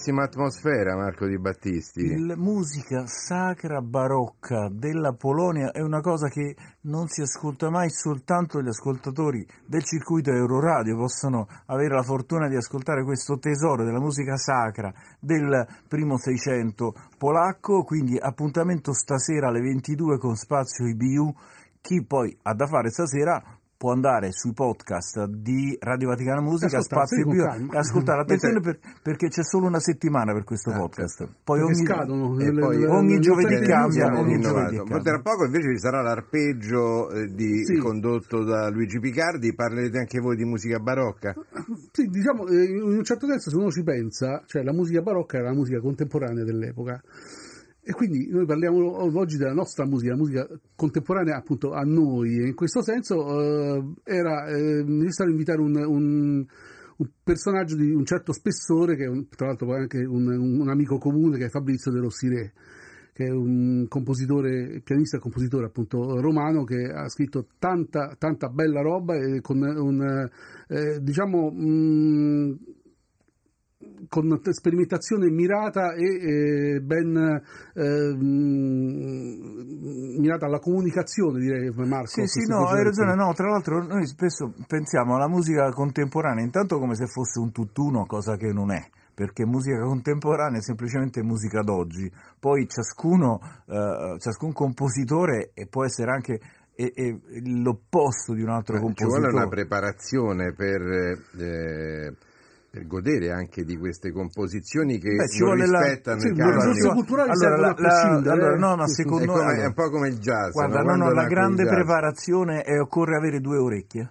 Bellissima atmosfera, Marco Di Battisti. La musica sacra barocca della Polonia è una cosa che non si ascolta mai, soltanto gli ascoltatori del circuito Euroradio possono avere la fortuna di ascoltare questo tesoro della musica sacra del primo Seicento polacco, quindi appuntamento stasera alle 22 con Spazio IBU. Chi poi ha da fare stasera può andare sui podcast di Radio Vaticana Musica, Spazio calma. e ascoltare. Attenzione per- perché c'è solo una settimana per questo podcast. Poi ogni, scadono, e le- poi le- ogni le giovedì cambia, ogni giovedì cambia. tra poco invece ci sarà l'arpeggio eh, di- Sì. condotto da Luigi Picardi, parlerete anche voi di musica barocca? Sì, diciamo, eh, in un certo senso se uno ci pensa, cioè la musica barocca era la musica contemporanea dell'epoca. E quindi noi parliamo oggi della nostra musica, la musica contemporanea appunto a noi, e in questo senso eh, era eh, necessario invitare un, un- un personaggio di un certo spessore, che è un- tra l'altro poi anche un, un amico comune che è Fabrizio De Rossire, che è un compositore, pianista e compositore appunto romano che ha scritto tanta, tanta bella roba e con un, eh, diciamo, mh, con sperimentazione mirata e eh, ben eh, mirata alla comunicazione, direi Marco. Sì, sì, no, hai ragione. No, tra l'altro noi spesso pensiamo alla musica contemporanea intanto come se fosse un tutt'uno, cosa che non è perché musica contemporanea è semplicemente musica d'oggi, poi ciascuno, eh, ciascun compositore può essere anche e, e l'opposto di un altro Ma compositore. Ci vuole una preparazione per, eh, per, godere anche di queste composizioni che Beh, ci non vuole la- rispettano sì, canoni. discorso culturali allora, la- a prescindere, allora, eh. no, ma secondo è, come- allora, è un po' come il jazz. Guarda, no? no, la grande preparazione è occorre avere due orecchie.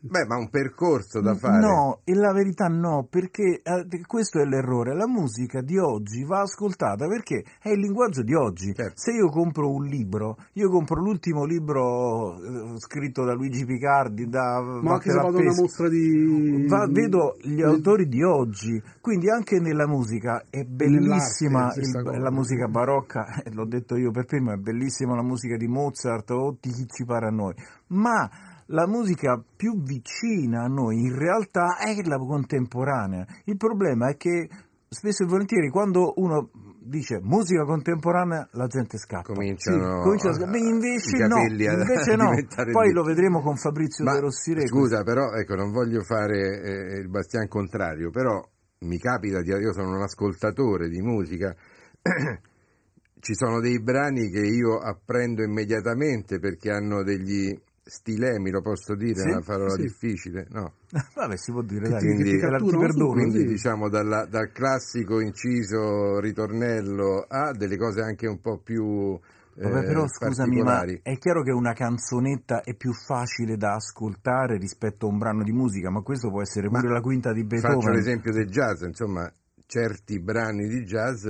Beh, ma un percorso da fare. No, e la verità no, perché eh, questo è l'errore. La musica di oggi va ascoltata perché è il linguaggio di oggi. Certo. Se io compro un libro, io compro l'ultimo libro eh, scritto da Luigi Picardi, da Ma anche se vado a una mostra di... Va- vedo gli autori di oggi, quindi anche nella musica è bellissima il- la musica barocca, *laughs* eh, l'ho detto io per primo, è bellissima la musica di Mozart o di chi ci pare a noi, ma la musica più vicina a noi in realtà è la contemporanea. Il problema è che spesso e volentieri quando uno dice musica contemporanea la gente scappa. Cominciano Sì, comincia a scappare. a- invece *laughs* no, invece no. Poi di- lo vedremo con Fabrizio Ma De Rossire. scusa, però, ecco, non voglio fare eh, il bastian contrario, però mi capita di io sono un ascoltatore di musica. *clears throat* Ci sono dei brani che io apprendo immediatamente perché hanno degli stilemi, lo posso dire, Sì, è una parola sì. difficile, no? *laughs* Vabbè, si può dire, dai, Quindi, perdono. quindi sì. diciamo dalla- dal classico inciso ritornello a delle cose anche un po' più eh, Vabbè, però scusami, ma è chiaro che una canzonetta è più facile da ascoltare rispetto a un brano di musica, ma questo può essere pure Ma la quinta di Faccio Beethoven. l'esempio del jazz, insomma, certi brani di jazz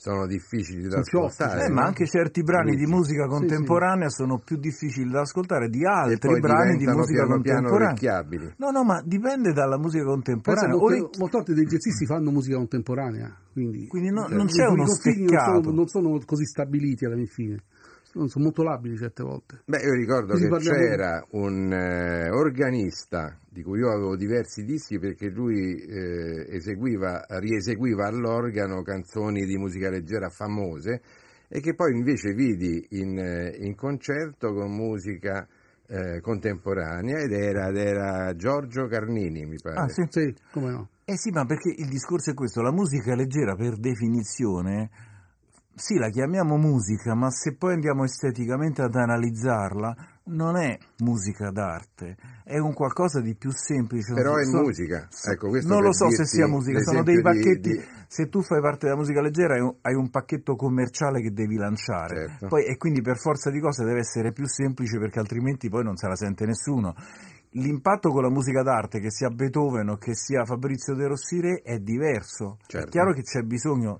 sono difficili da più ascoltare. Eh, no? ma anche certi brani di Quindi- musica contemporanea sono più difficili da ascoltare di altri brani di musica piano piano contemporanea. orecchiabili. No, no, ma dipende dalla musica contemporanea. molte, Ore- molte volte dei jazzisti fanno musica contemporanea, quindi, Quindi no- eh, non c'è uno confini non steccato. sono, non sono così stabiliti alla fine, sono, sono molto labili certe volte. Beh, io ricordo Quindi che parliamo- c'era un eh, organista di cui io avevo diversi dischi perché lui eh, eseguiva, rieseguiva all'organo canzoni di musica leggera famose e che poi invece vidi in, eh, in concerto con musica eh, contemporanea ed era, ed era Giorgio Carnini, mi pare. Ah, sì. Sì, come no? Eh sì, ma perché il discorso è questo, la musica leggera per definizione, sì, la chiamiamo musica, ma se poi andiamo esteticamente ad analizzarla, non è musica d'arte, è un qualcosa di più semplice. Però è So- musica. Ecco, questo non lo so se sia musica, sono dei l'esempio di- pacchetti, di- se tu fai parte della musica leggera hai un, hai un pacchetto commerciale che devi lanciare, Certo. poi, e quindi per forza di cose deve essere più semplice perché altrimenti poi non se la sente nessuno. L'impatto con la musica d'arte, che sia Beethoven o che sia Fabrizio De Rossire, è diverso. Certo. È chiaro che c'è bisogno,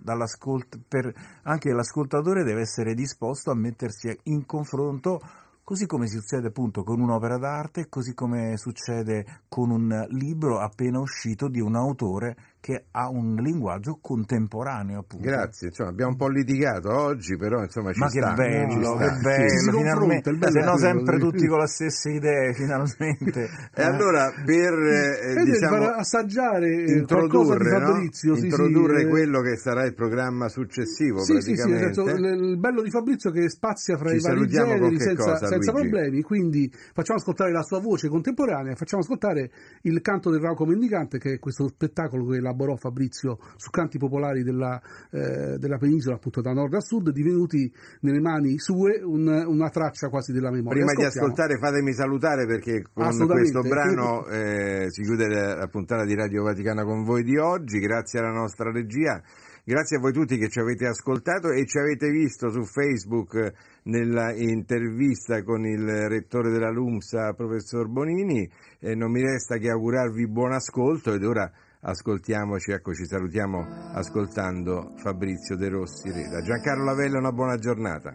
per, anche l'ascoltatore deve essere disposto a mettersi in confronto, così come succede appunto con un'opera d'arte, così come succede con un libro appena uscito di un autore che ha un linguaggio contemporaneo. Appunto. Grazie, insomma, abbiamo un po' litigato oggi, però insomma ci Ma che sta. bello, ci che bello, Sì, finalmente, bello se no sempre sì. tutti con le stesse idee, *laughs* finalmente. E allora per eh, diciamo, far assaggiare eh, qualcosa di introdurre, no? Fabrizio, sì, introdurre sì, eh, quello che sarà il programma successivo Sì, sì, sì, praticamente. senso, l- il bello di Fabrizio è che spazia fra Ci i vari generi che senza, cosa, senza problemi, quindi facciamo ascoltare la sua voce contemporanea, facciamo ascoltare il canto del Rauco Mendicante, che è questo spettacolo che elaborò Fabrizio su canti popolari della, eh, della penisola, appunto da nord a sud, divenuti nelle mani sue un- una traccia quasi della memoria. Prima di ascoltare fatemi salutare perché con questo brano eh, si chiude la, la puntata di Radio Vaticana con voi di oggi, grazie alla nostra regia, grazie a voi tutti che ci avete ascoltato e ci avete visto su Facebook eh, nella intervista con il rettore della LUMSA, professor Bonini, e non mi resta che augurarvi buon ascolto ed ora ascoltiamoci, ecco ci salutiamo ascoltando Fabrizio De Rossi Re. Da Giancarlo Lavella una buona giornata.